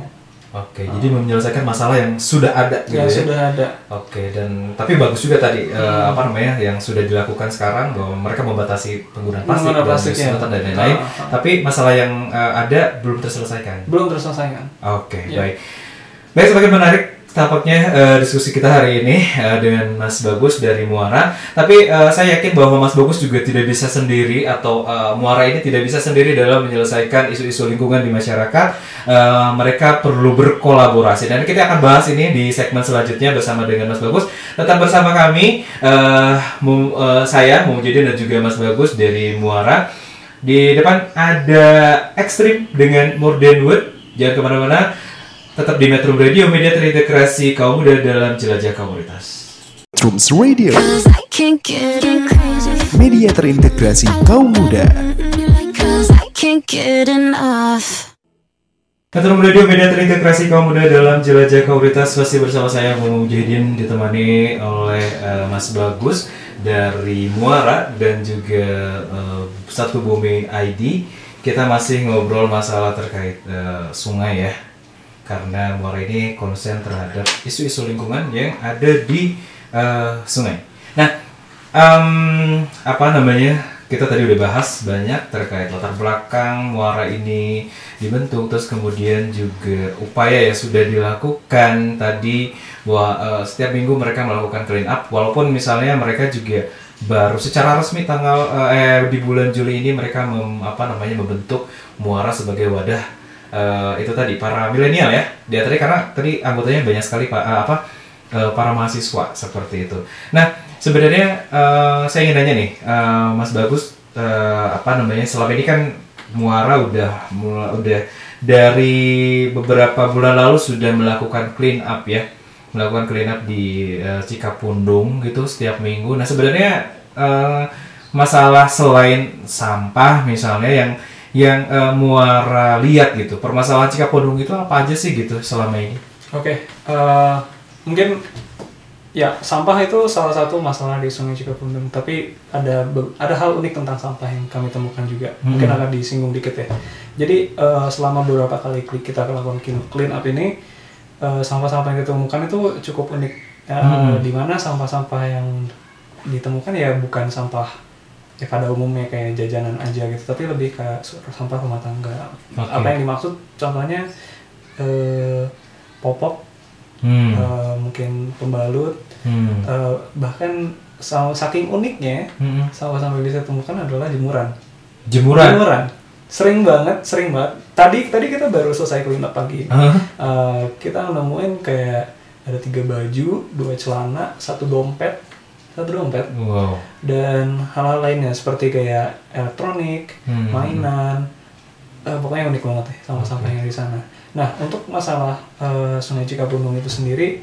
Oke, jadi menyelesaikan masalah yang sudah ada gitu Yang ya. sudah ada. Oke, dan tapi bagus juga tadi eh, Hmm. apa namanya yang sudah dilakukan sekarang bahwa mereka membatasi penggunaan plastik, Penggunaan dan plastik, ya. sedotan dan lain-lain. Ah, ah. Tapi masalah yang eh, ada belum terselesaikan. Belum terselesaikan. Oke, Ya. baik. Baik, semakin menarik tampaknya eh, diskusi kita hari ini eh, dengan Mas Bagus dari Muara. Tapi eh, saya yakin bahwa Mas Bagus juga tidak bisa sendiri atau eh, Muara ini tidak bisa sendiri dalam menyelesaikan isu-isu lingkungan di masyarakat. Eh, mereka perlu berkolaborasi dan kita akan bahas ini di segmen selanjutnya bersama dengan Mas Bagus. Tetap bersama kami, eh, Mu- eh, saya Mujidin dan juga Mas Bagus dari Muara. Di depan ada Extreme dengan More. Jangan ke mana-mana. Tetap di Metro Radio, media terintegrasi kaum muda dalam jelajah komunitas. Metrums Radio, media terintegrasi kaum muda. Metro Radio, media terintegrasi kaum muda dalam jelajah komunitas masih bersama saya Mumu Mujahidin ditemani oleh eh, Mas Bagus dari Muara dan juga eh, Satu Bumi ID. Kita masih ngobrol masalah terkait eh, sungai ya. Karena Muara ini konsen terhadap isu-isu lingkungan yang ada di eh, sungai. Nah, em, apa namanya? Kita tadi udah bahas banyak terkait latar belakang Muara ini dibentuk, terus kemudian juga upaya yang sudah dilakukan tadi bahwa eh, setiap minggu mereka melakukan clean up, walaupun misalnya mereka juga baru secara resmi tanggal eh di bulan Juli ini mereka mem- apa namanya membentuk Muara sebagai wadah eh, itu tadi para milenial ya di tadi karena tadi anggotanya banyak sekali pak eh, apa eh, para mahasiswa seperti itu. Nah sebenarnya eh, saya ingin nanya nih eh, Mas Bagus eh, apa namanya selama ini kan Muara udah mula- udah dari beberapa bulan lalu sudah melakukan clean up ya melakukan clean up di eh, Cikapundung gitu setiap minggu. Nah sebenarnya eh, masalah selain sampah misalnya yang yang eh, muara lihat gitu permasalahan Cikapundung itu apa aja sih gitu selama ini? Oke, eh, mungkin ya sampah itu salah satu masalah di Sungai Cikapundung. Tapi ada ada hal unik tentang sampah yang kami temukan juga. Mungkin Hmm. akan disinggung dikit ya. Jadi eh, selama beberapa kali kli- kita lakukan clean- up ini, eh, sampah-sampah yang ditemukan itu cukup unik. Eh, Hmm. Di mana sampah-sampah yang ditemukan ya bukan sampah ya pada umumnya kayak jajanan aja gitu, tapi lebih kayak su- sampah rumah tangga. Oke. Apa yang dimaksud? Contohnya eh, popok Hmm. eh, mungkin pembalut Hmm. eh, bahkan sa- saking uniknya Hmm. sampah-sampah yang bisa temukan adalah jemuran Jemuran. jemuran sering banget sering banget tadi tadi kita baru selesai clean pagi Hah? Eh, kita nemuin kayak ada tiga baju dua celana satu dompet satu dompet Wow. dan hal-hal lainnya seperti kayak elektronik Hmm. mainan eh, pokoknya unik banget ya sampah-sampah yang di sana nah untuk masalah eh, Sungai Cikapundung itu sendiri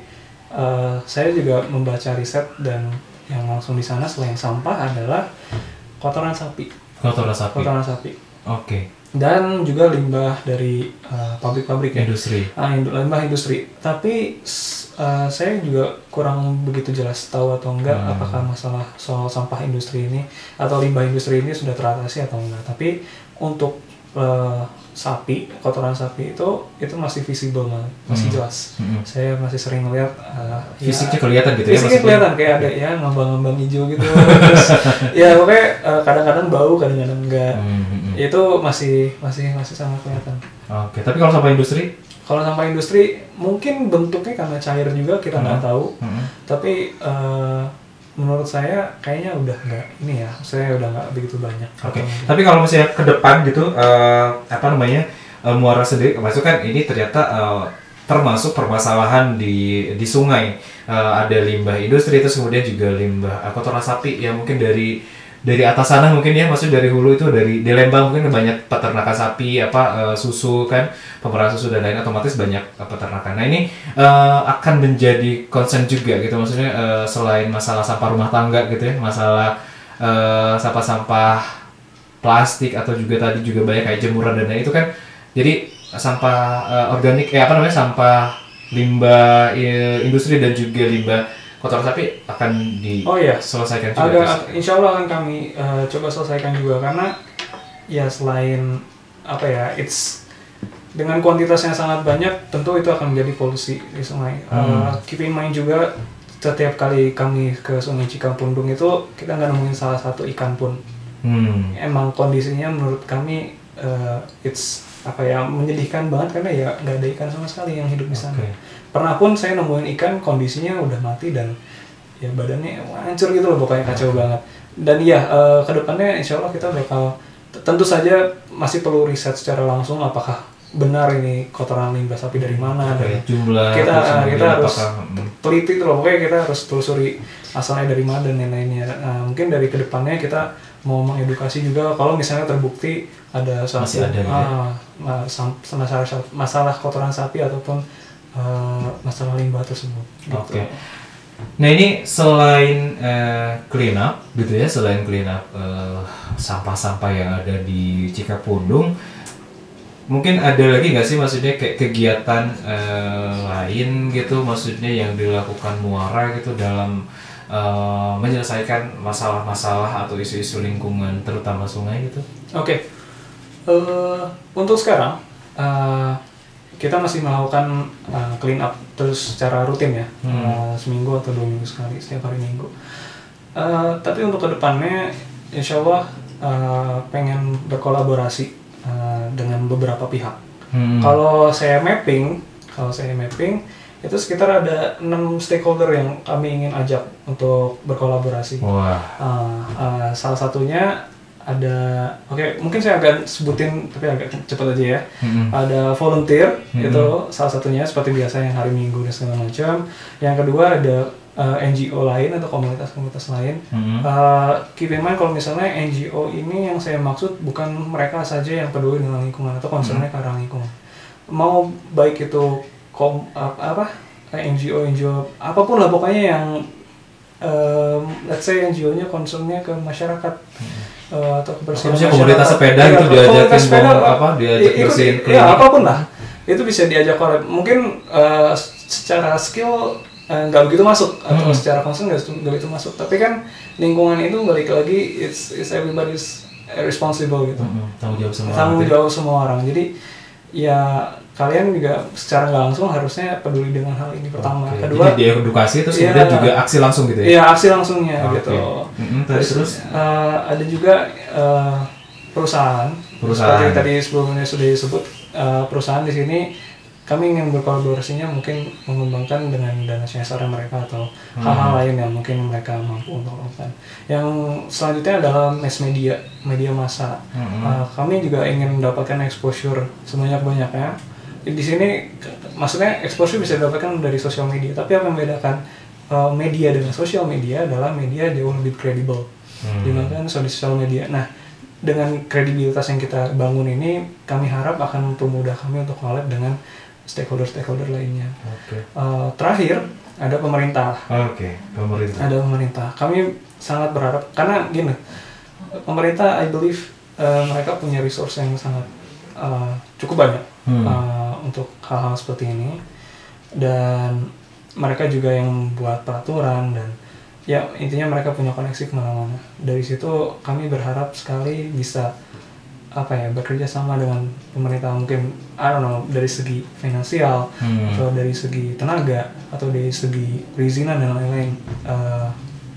eh, saya juga membaca riset dan yang langsung di sana selain sampah adalah kotoran sapi Kotoran sapi. kotoran sapi Oke. Dan juga limbah dari eh, pabrik-pabrik ya Industri. Ah, indu- limbah industri. Tapi eh, saya juga kurang begitu jelas tahu atau enggak Hmm. apakah masalah soal sampah industri ini atau limbah industri ini sudah teratasi atau enggak. Tapi untuk eh, sapi, kotoran sapi itu itu masih visible banget, masih Hmm. jelas. Hmm. Saya masih sering melihat eh, ya, Fisiknya kelihatan gitu ya Fisiknya kelihatan kayak ada ya ngambang-ngambang hijau gitu. Terus, ya pokoknya eh, kadang-kadang bau, kadang-kadang enggak. Hmm, hmm, hmm. Itu masih masih masih sangat kelihatan. Oke, tapi kalau sampah industri? Kalau sampah industri mungkin bentuknya karena cair juga kita nggak Hmm. tahu. Hmm. Tapi eh, menurut saya kayaknya udah nggak ini ya, saya udah nggak begitu banyak. Oke, Atau- tapi kalau misalnya ke depan gitu, eh, apa namanya eh, muara sendiri, kan ini ternyata eh, termasuk permasalahan di di sungai. Eh, ada limbah industri, terus kemudian juga limbah kotoran sapi yang mungkin dari dari atas sana mungkin ya maksudnya dari hulu itu dari di Lembang mungkin banyak peternakan sapi apa eh, susu kan pemerahan susu dan lain otomatis banyak eh, peternakan. Nah ini eh, akan menjadi concern juga gitu maksudnya eh, selain masalah sampah rumah tangga gitu ya masalah sampah-sampah plastik atau juga tadi juga banyak kayak jemuran dan lain itu kan jadi sampah eh, organik eh apa namanya sampah limbah industri dan juga limbah kotoran sapi akan Oh iya. juga agak insya Allah akan kami eh, coba selesaikan juga karena ya selain apa ya it's dengan kuantitas yang sangat banyak tentu itu akan menjadi polusi di sungai. Eh, Hmm. keep in mind juga setiap kali kami ke Sungai Cikapundung itu kita nggak nemuin salah satu ikan pun. Hmm. Emang kondisinya menurut kami eh, it's apa ya menyedihkan banget karena ya nggak ada ikan sama sekali yang hidup di sana. Oke. Pernah pun saya nemuin ikan kondisinya udah mati dan ya badannya hancur gitu loh pokoknya kacau banget. Dan iya eh, ke depannya insya Allah kita bakal tentu saja masih perlu riset secara langsung apakah benar ini kotoran limbah sapi dari mana Apa dan ya, jumlah kita kemudian kita harus apakah, hmm, teliti tuh loh pokoknya kita harus telusuri asalnya dari mana dan lain-lainnya Nah, mungkin dari ke depannya kita mau mengedukasi juga kalau misalnya terbukti ada suatu Masih ada gitu ya? ah, masalah masalah kotoran sapi ataupun eh, masalah limbah tersebut gitu. Oke. Nah ini selain eh, clean up gitu ya, selain clean up eh, sampah-sampah yang ada di Cikapundung, mungkin ada lagi nggak sih maksudnya kayak kegiatan eh, lain gitu, maksudnya yang dilakukan Muara gitu dalam eh, menyelesaikan masalah-masalah atau isu-isu lingkungan terutama sungai gitu? Oke, Eh, untuk sekarang eh, kita masih melakukan eh, clean up terus secara rutin ya, Hmm. Eh, seminggu atau dua minggu sekali setiap hari minggu. Eh, tapi untuk ke depannya, insya Allah eh, pengen berkolaborasi eh, dengan beberapa pihak. Hmm. Kalau saya mapping, kalau saya mapping itu sekitar ada enam stakeholder yang kami ingin ajak untuk berkolaborasi. Wah, Uh, uh, salah satunya ada, oke mungkin saya agak sebutin tapi agak cepat aja ya. Mm-mm. Ada volunteer Mm-mm. itu salah satunya seperti biasa yang hari Minggu dan segala macam. Yang kedua ada uh, NGO lain atau komunitas-komunitas lain. Mm-mm. Uh, keep in mind kalau misalnya NGO ini yang saya maksud bukan mereka saja yang peduli dengan lingkungan atau concernnya ke arah lingkungan. Mau baik itu kom, ap- apa NGO NGO apa pun lah pokoknya yang um, let's say NGO-nya concernnya ke masyarakat uh, atau kebersihan Maksudnya komunitas sepeda Iya, gitu diajakin komunitas sepeda, bawa apa, diajak ikut- bersihin ya klinik. apa pun lah itu bisa diajak oleh mungkin uh, secara skill uh, nggak begitu masuk atau Hmm. secara concern nggak begitu masuk tapi kan lingkungan itu balik lagi it's, it's everybody's responsible gitu Mm-mm. Tanggung jawab semua. tanggung gitu ya. jawab semua orang jadi ya kalian juga secara nggak langsung harusnya peduli dengan hal ini pertama Oke, kedua Jadi dia edukasi terus Iya. kemudian juga aksi langsung gitu ya. Iya aksi langsungnya Oke. gitu. Mm-mm, tadi terus? eh, ada juga eh, perusahaan. Perusahaan. Seperti tadi sebelumnya sudah disebut eh, perusahaan di sini kami ingin berkolaborasinya mungkin mengembangkan dengan dana CSR mereka atau Hmm. hal-hal lain yang mungkin mereka mampu untuk lakukan. Yang selanjutnya adalah mass media, media massa. Hmm. Eh, kami juga ingin mendapatkan exposure sebanyak-banyaknya. Di sini maksudnya exposure bisa didapatkan dari sosial media, tapi apa yang membedakan eh, media dengan sosial media adalah media jauh lebih kredibel Hmm. dibandingkan sosial media. Nah, dengan kredibilitas yang kita bangun ini, kami harap akan mempermudah kami untuk collab dengan stakeholder-stakeholder lainnya. Oke. Eh, terakhir ada pemerintah. Oke, pemerintah. Ada pemerintah. Kami sangat berharap karena gini, pemerintah I believe eh, mereka punya resource yang sangat eh, cukup banyak Hmm. eh, untuk hal-hal seperti ini dan mereka juga yang membuat peraturan dan ya intinya mereka punya koneksi ke mana-mana. Dari situ kami berharap sekali bisa apa ya bekerja sama dengan pemerintah mungkin I don't know dari segi finansial Hmm. atau dari segi tenaga atau dari segi perizinan dan lain-lain Eh,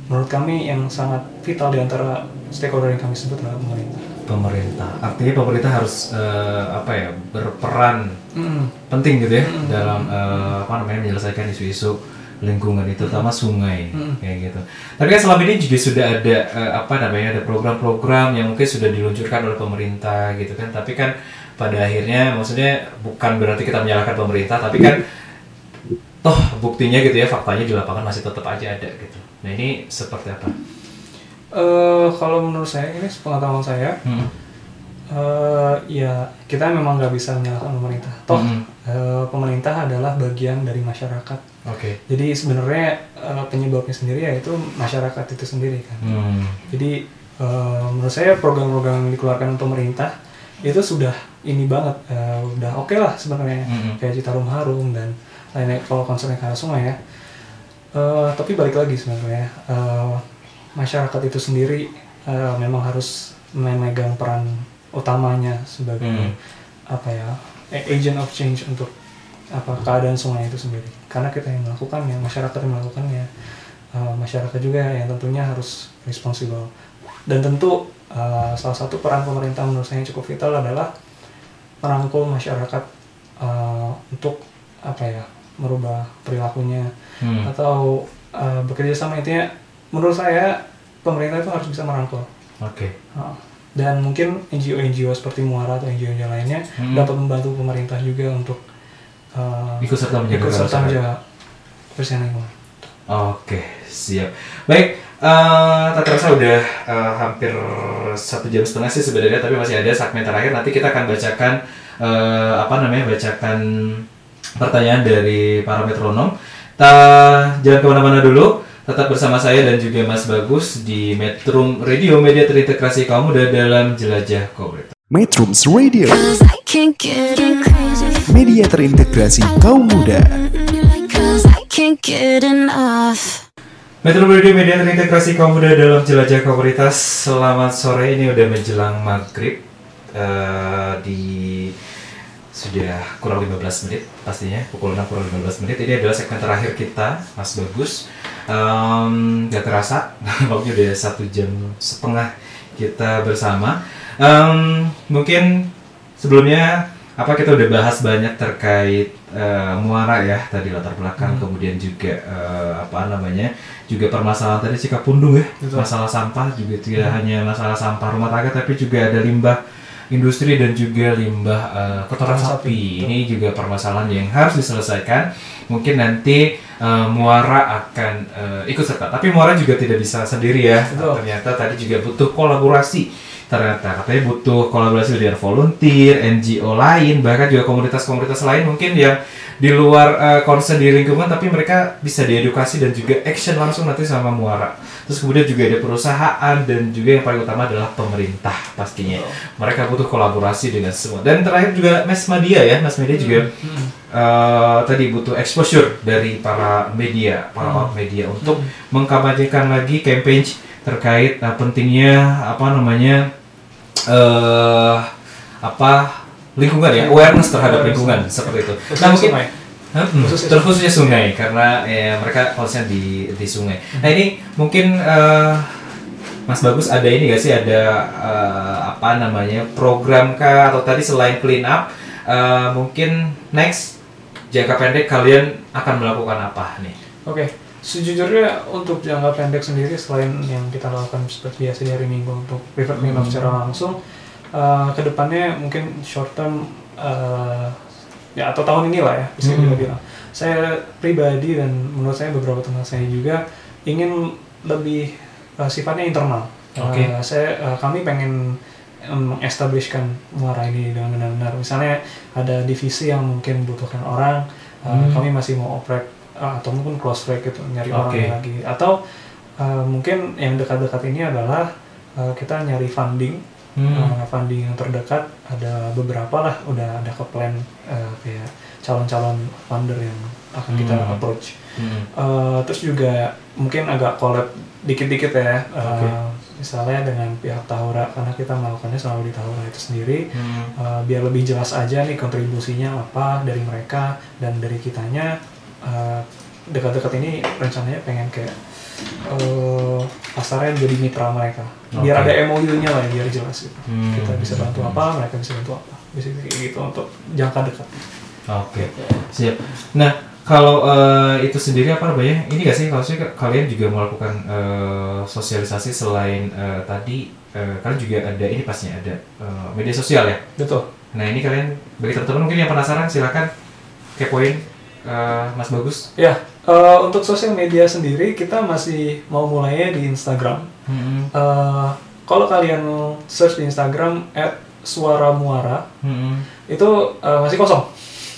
menurut kami yang sangat vital di antara stakeholder yang kami sebut adalah pemerintah. Pemerintah. Artinya pemerintah harus eh, apa ya berperan Mm. penting gitu ya Mm. dalam eh, apa namanya menyelesaikan isu-isu lingkungan itu terutama sungai Mm. kayak gitu. Tapi kan selama ini juga sudah ada eh, apa namanya ada program-program yang mungkin sudah diluncurkan oleh pemerintah gitu kan. Tapi kan pada akhirnya maksudnya bukan berarti kita menyalahkan pemerintah, tapi kan toh buktinya gitu ya faktanya di lapangan masih tetap aja ada gitu. Nah ini seperti apa? Eh, kalau menurut saya ini pengetahuan saya, Hmm. eh ya kita memang nggak bisa menyalahkan pemerintah. Toh Mhm. eh, pemerintah adalah bagian dari masyarakat. Oke. Jadi sebenarnya eh, penyebabnya sendiri yaitu masyarakat itu sendiri kan. Hmm. Jadi eh, menurut saya program-program yang dikeluarkan pemerintah itu sudah ini banget, eh, udah oke lah sebenarnya Mhm. kayak Citarum Harum dan lainnya kalau arah sungai ya. Eh, tapi balik lagi sebenarnya eh, masyarakat itu sendiri eh, memang harus memegang peran utamanya sebagai Hmm. apa ya agent of change untuk apa keadaan sungai itu sendiri. Karena kita yang melakukannya, masyarakat yang melakukannya, eh, masyarakat juga yang tentunya harus responsible. Dan tentu eh, salah satu peran pemerintah menurut saya yang cukup vital adalah merangkul masyarakat eh, untuk apa ya merubah perilakunya Hmm. atau eh, bekerja sama intinya menurut saya pemerintah itu harus bisa merangkul Oke. Uh, dan mungkin NGO-NGO seperti Muara atau NGO-NGO lainnya Hmm. dapat membantu pemerintah juga untuk uh, Ikut serta menjaga ikut serta kebersihan. menjaga lingkungan. Oke, siap. Baik, eh tak terasa udah eh, hampir satu jam setengah sih sebenarnya, tapi masih ada segmen terakhir. Nanti kita akan bacakan eh, apa namanya, bacakan pertanyaan dari para metronom. Ta, jangan ke mana-mana dulu. Tetap bersama saya dan juga Mas Bagus di Metro Radio Media Terintegrasi Kaum Muda dalam Jelajah Komunitas. Metrums Radio, media terintegrasi kaum muda. Cause I can't get enough. Metro Radio Media Terintegrasi Kaum Muda dalam Jelajah Komunitas Selamat sore, ini udah menjelang maghrib Eh, Di sudah kurang 15 menit pastinya Pukul 6 kurang 15 menit. Ini adalah segmen terakhir kita, Mas Bagus. Em, Gak terasa, waktunya udah satu jam setengah kita bersama. Em, Mungkin sebelumnya apa kita udah bahas banyak terkait eh, muara ya tadi latar belakang kemudian juga eh, apa namanya juga permasalahan tadi sikap pundung ya Betul. masalah sampah juga tidak hanya masalah sampah rumah tangga tapi juga ada limbah industri dan juga limbah eh, kotoran sapi. sapi, ini juga permasalahan yang harus diselesaikan. Mungkin nanti eh, muara akan eh, ikut serta. Tapi muara juga tidak bisa sendiri ya. Betul. ternyata tadi juga butuh kolaborasi ternyata katanya butuh kolaborasi dengan volunteer, NGO lain, bahkan juga komunitas-komunitas lain mungkin yang di luar eh, concern di lingkungan tapi mereka bisa diedukasi dan juga action langsung nanti sama Muara. Terus kemudian juga ada perusahaan dan juga yang paling utama adalah pemerintah pastinya. Mereka butuh kolaborasi dengan semua. Dan terakhir juga mass media ya, mass media juga eh, tadi butuh exposure dari para media, para awak media untuk mengkampanyekan lagi campaign terkait eh, pentingnya apa namanya eh apa lingkungan ya awareness terhadap lingkungan seperti itu. Nah mungkin. Hmm, Khususnya terkhususnya sungai karena ya, mereka konsepnya di di sungai. Nah ini mungkin eh, Mas Bagus ada ini gak sih ada eh, apa namanya program kah atau tadi selain clean up eh, mungkin next jangka pendek kalian akan melakukan apa nih? Oke, sejujurnya untuk jangka pendek sendiri selain yang kita lakukan seperti biasa di hari Minggu untuk river cleanup secara langsung, uh, ke depannya mungkin short term uh, ya atau tahun ini lah ya bisa kita bilang. Saya pribadi dan menurut saya beberapa teman saya juga ingin lebih uh, sifatnya internal. Uh, Oke. saya uh, kami pengen mengestablishkan muara ini dengan benar-benar. Misalnya ada divisi yang mungkin membutuhkan orang, uh, kami masih mau operate uh, atau mungkin close track gitu nyari orang Oke. lagi. Atau uh, mungkin yang dekat-dekat ini adalah uh, kita nyari funding, Hmm. uh, funding yang terdekat ada beberapa lah, udah ada ke plan uh, kayak calon-calon funder yang akan kita Hmm. approach. Hmm. Uh, terus juga mungkin agak collab dikit-dikit ya, uh, Oke. misalnya dengan pihak Tahura karena kita melakukannya selalu di Tahura itu sendiri. Hmm. Uh, biar lebih jelas aja nih kontribusinya apa dari mereka dan dari kitanya uh, dekat-dekat ini rencananya pengen kayak uh, pasarnya jadi mitra mereka. Biar ada MOU-nya lah biar jelas gitu. Hmm. kita bisa bantu apa mereka bisa bantu apa. Bisa kayak gitu untuk jangka dekat. Oke, siap. Nah, kalau eh, itu sendiri apa namanya? Ini gak sih? Kalau sih kalian juga melakukan eh, sosialisasi selain eh, tadi eh, kalian juga ada ini pastinya ada eh, media sosial ya. betul. Nah ini kalian bagi teman-teman mungkin yang penasaran silakan kepoin eh, Mas Bagus. ya Eh, untuk sosial media sendiri kita masih mau mulainya di Instagram. Hmm. Eh, kalau kalian search di Instagram @suara muara Hmm. itu eh, masih kosong,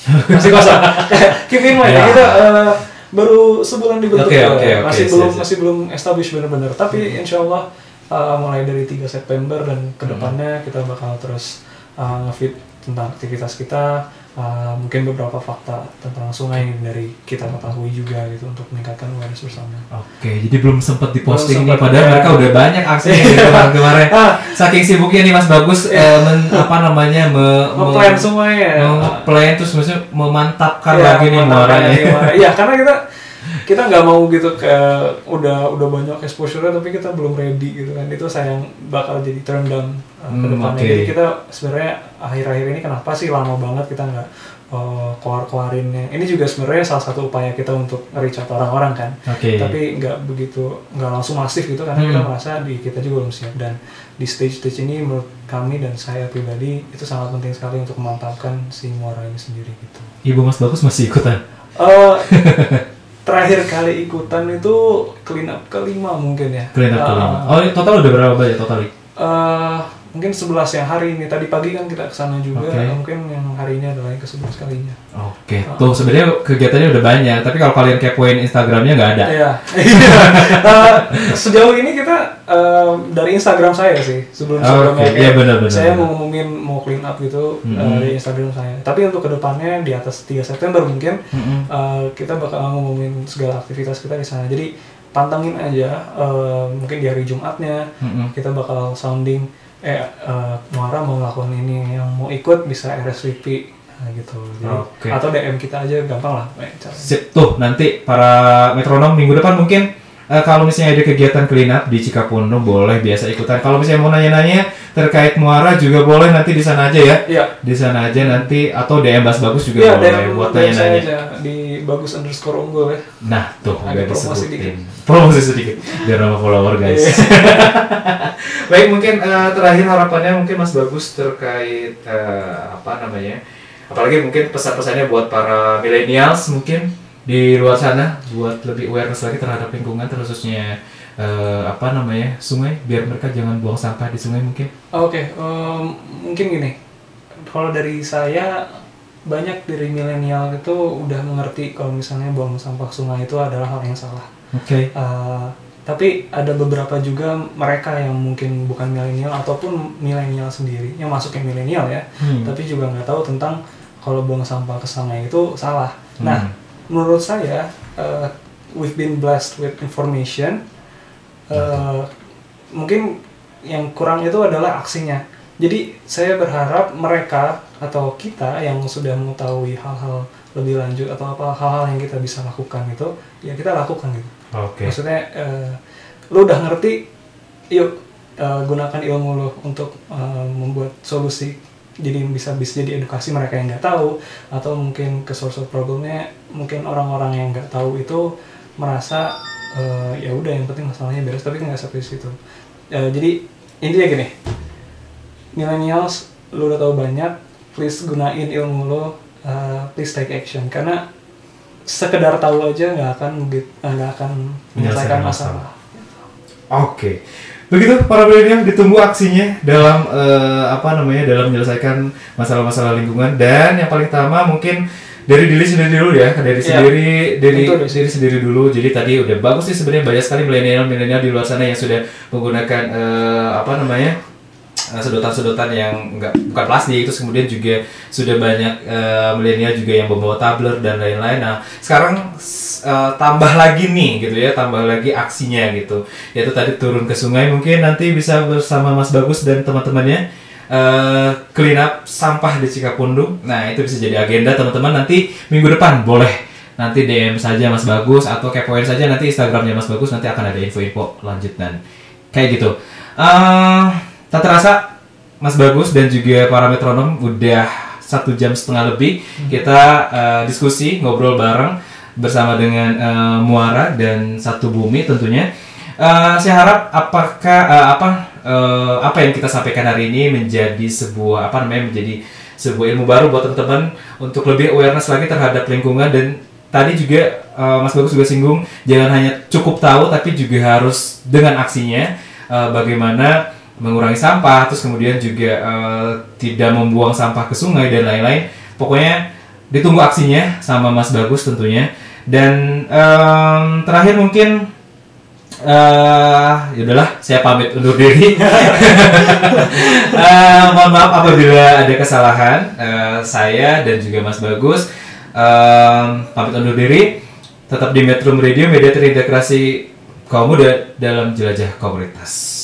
masih kosong. Keep in mind Ya. kita eh, baru sebulan dibentuk, Oke, ya. oke, oke, masih siap, belum siap. masih belum establish benar-benar. Tapi insya Allah eh, mulai dari 3 September dan ke depannya kita bakal terus eh, nge-feed tentang aktivitas kita. Eh, mungkin beberapa fakta tentang sungai dari kita ketahui juga gitu untuk meningkatkan awareness bersama. Oke, jadi belum sempat diposting Belum nih, padahal ya. mereka udah banyak nih kemarin-kemarin. Ah. Saking sibuknya nih Mas Bagus eh, men- apa namanya me, me- Ngeplan semuanya. me- plan terus maksudnya memantapkan Iya, lagi nih muaranya. Iya, karena kita kita nggak mau gitu ke udah udah banyak exposure tapi kita belum ready gitu kan itu sayang bakal jadi turn down uh, ke Hmm, depannya oke. jadi kita sebenarnya akhir-akhir ini kenapa sih lama banget kita nggak uh, keluar-keluarinnya ini juga sebenarnya salah satu upaya kita untuk reach out orang-orang kan Oke. tapi nggak begitu nggak langsung masif gitu karena kita Hmm. merasa di kita juga belum siap dan di stage-stage ini menurut kami dan saya pribadi itu sangat penting sekali untuk memantapkan si muara ini sendiri gitu Ibu Mas Bagus masih ikutan. Eh, terakhir kali ikutan itu clean up kelima mungkin ya. Clean up Eh, kelima. Oh, total udah berapa banyak total? eh, mungkin 11 yang hari ini. Tadi pagi kan kita ke sana juga. Oke. Mungkin yang hari ini adalah yang ke 11 kalinya. Oke, tuh sebenarnya kegiatannya udah banyak, tapi kalau kalian kepoin Instagramnya nggak ada. Iya. Eh, sejauh ini kita eh, dari Instagram saya sih sebelum sebelumnya oke. kayak Iya, benar, benar, saya mau ngumumin mau clean up gitu eh, Mhm. dari Instagram saya. Tapi untuk ke depannya di atas 3 September mungkin Mm-mm. Uh, kita bakal ngumumin segala aktivitas kita di sana. Jadi pantengin aja uh, mungkin di hari Jumatnya Mm-mm. kita bakal sounding eh uh, Muara mau ngelakuin ini yang mau ikut bisa RSVP nah, gitu. Jadi, Oke. atau DM kita aja gampang lah. Sip, tuh nanti para metronom minggu depan mungkin eh, kalau misalnya ada kegiatan clean up di Cikapondo boleh biasa ikutan. Kalau misalnya mau nanya-nanya terkait Muara juga boleh nanti di sana aja ya. Iya. Di sana aja nanti atau DM Bas Bagus juga Iya, boleh DM, buat nanya-nanya. di bagus underscore unggul ya. Nah, tuh Ada udah promosi disebutin. Promosi sedikit biar nama follower guys. Iya. Baik, mungkin eh, terakhir harapannya mungkin Mas Bagus terkait eh, apa namanya? Apalagi mungkin pesan-pesannya buat para millennials mungkin di luar sana buat lebih awareness lagi terhadap lingkungan khususnya eh, apa namanya sungai biar mereka jangan buang sampah di sungai mungkin. Oke, em, mungkin gini. Kalau dari saya banyak dari milenial itu udah mengerti kalau misalnya buang sampah sungai itu adalah hal yang salah. Oke. Uh, tapi ada beberapa juga mereka yang mungkin bukan milenial ataupun milenial sendiri yang masuknya milenial ya, Hmm. tapi juga nggak tahu tentang kalau buang sampah ke sungai itu salah. Nah, Hmm. menurut saya uh, we've been blessed with information. Uh, mungkin yang kurang itu adalah aksinya. Jadi saya berharap mereka atau kita yang sudah mengetahui hal-hal lebih lanjut atau apa hal-hal yang kita bisa lakukan itu ya kita lakukan gitu. Oke. Maksudnya eh, lu udah ngerti, yuk eh, gunakan ilmu lu untuk eh, membuat solusi. Jadi bisa bisa jadi edukasi mereka yang nggak tahu atau mungkin ke source of problemnya mungkin orang-orang yang nggak tahu itu merasa eh, ya udah yang penting masalahnya beres tapi nggak sampai situ. Eh, jadi intinya gini, millennials lu udah tahu banyak, please gunain ilmu lu, eh, please take action karena sekedar tahu aja nggak akan begitu nggak akan menyelesaikan masalah. Oke. Begitu para milenial ditunggu aksinya dalam eh, apa namanya dalam menyelesaikan masalah-masalah lingkungan dan yang paling utama mungkin dari diri sendiri dulu ya dari Iya. sendiri dari Itu deh. diri sendiri dulu jadi tadi udah bagus sih sebenarnya banyak sekali milenial milenial di luar sana yang sudah menggunakan eh, apa namanya eh, sedotan-sedotan yang enggak bukan plastik terus kemudian juga sudah banyak eh, milenial juga yang membawa tabler dan lain-lain. Nah sekarang eh, tambah lagi nih gitu ya tambah lagi aksinya gitu. Yaitu tadi turun ke sungai mungkin nanti bisa bersama Mas Bagus dan teman-temannya eh, clean up sampah di Cikapundu nah itu bisa jadi agenda teman-teman. Nanti minggu depan boleh. Nanti DM saja Mas Bagus atau kepoin saja. Nanti Instagramnya Mas Bagus nanti akan ada info-info lanjut dan kayak gitu. Eh, tak terasa Mas Bagus dan juga para metronom udah satu jam setengah lebih. Kita eh, diskusi ngobrol bareng bersama dengan eh, Muara dan Satu Bumi tentunya. Eh, saya harap apakah eh, apa eh, apa yang kita sampaikan hari ini menjadi sebuah apa namanya menjadi sebuah ilmu baru buat teman-teman untuk lebih awareness lagi terhadap lingkungan. Dan tadi juga eh, Mas Bagus juga singgung jangan hanya cukup tahu tapi juga harus dengan aksinya eh, bagaimana mengurangi sampah terus kemudian juga eh, tidak membuang sampah ke sungai dan lain-lain. Pokoknya ditunggu aksinya sama Mas Bagus tentunya. Dan em, terakhir mungkin eh ya udahlah saya pamit undur diri. Eh, mohon maaf apabila ada kesalahan Eh, saya dan juga Mas Bagus em, pamit undur diri. Tetap di Metro Radio media terintegrasi kaum muda dalam jelajah komunitas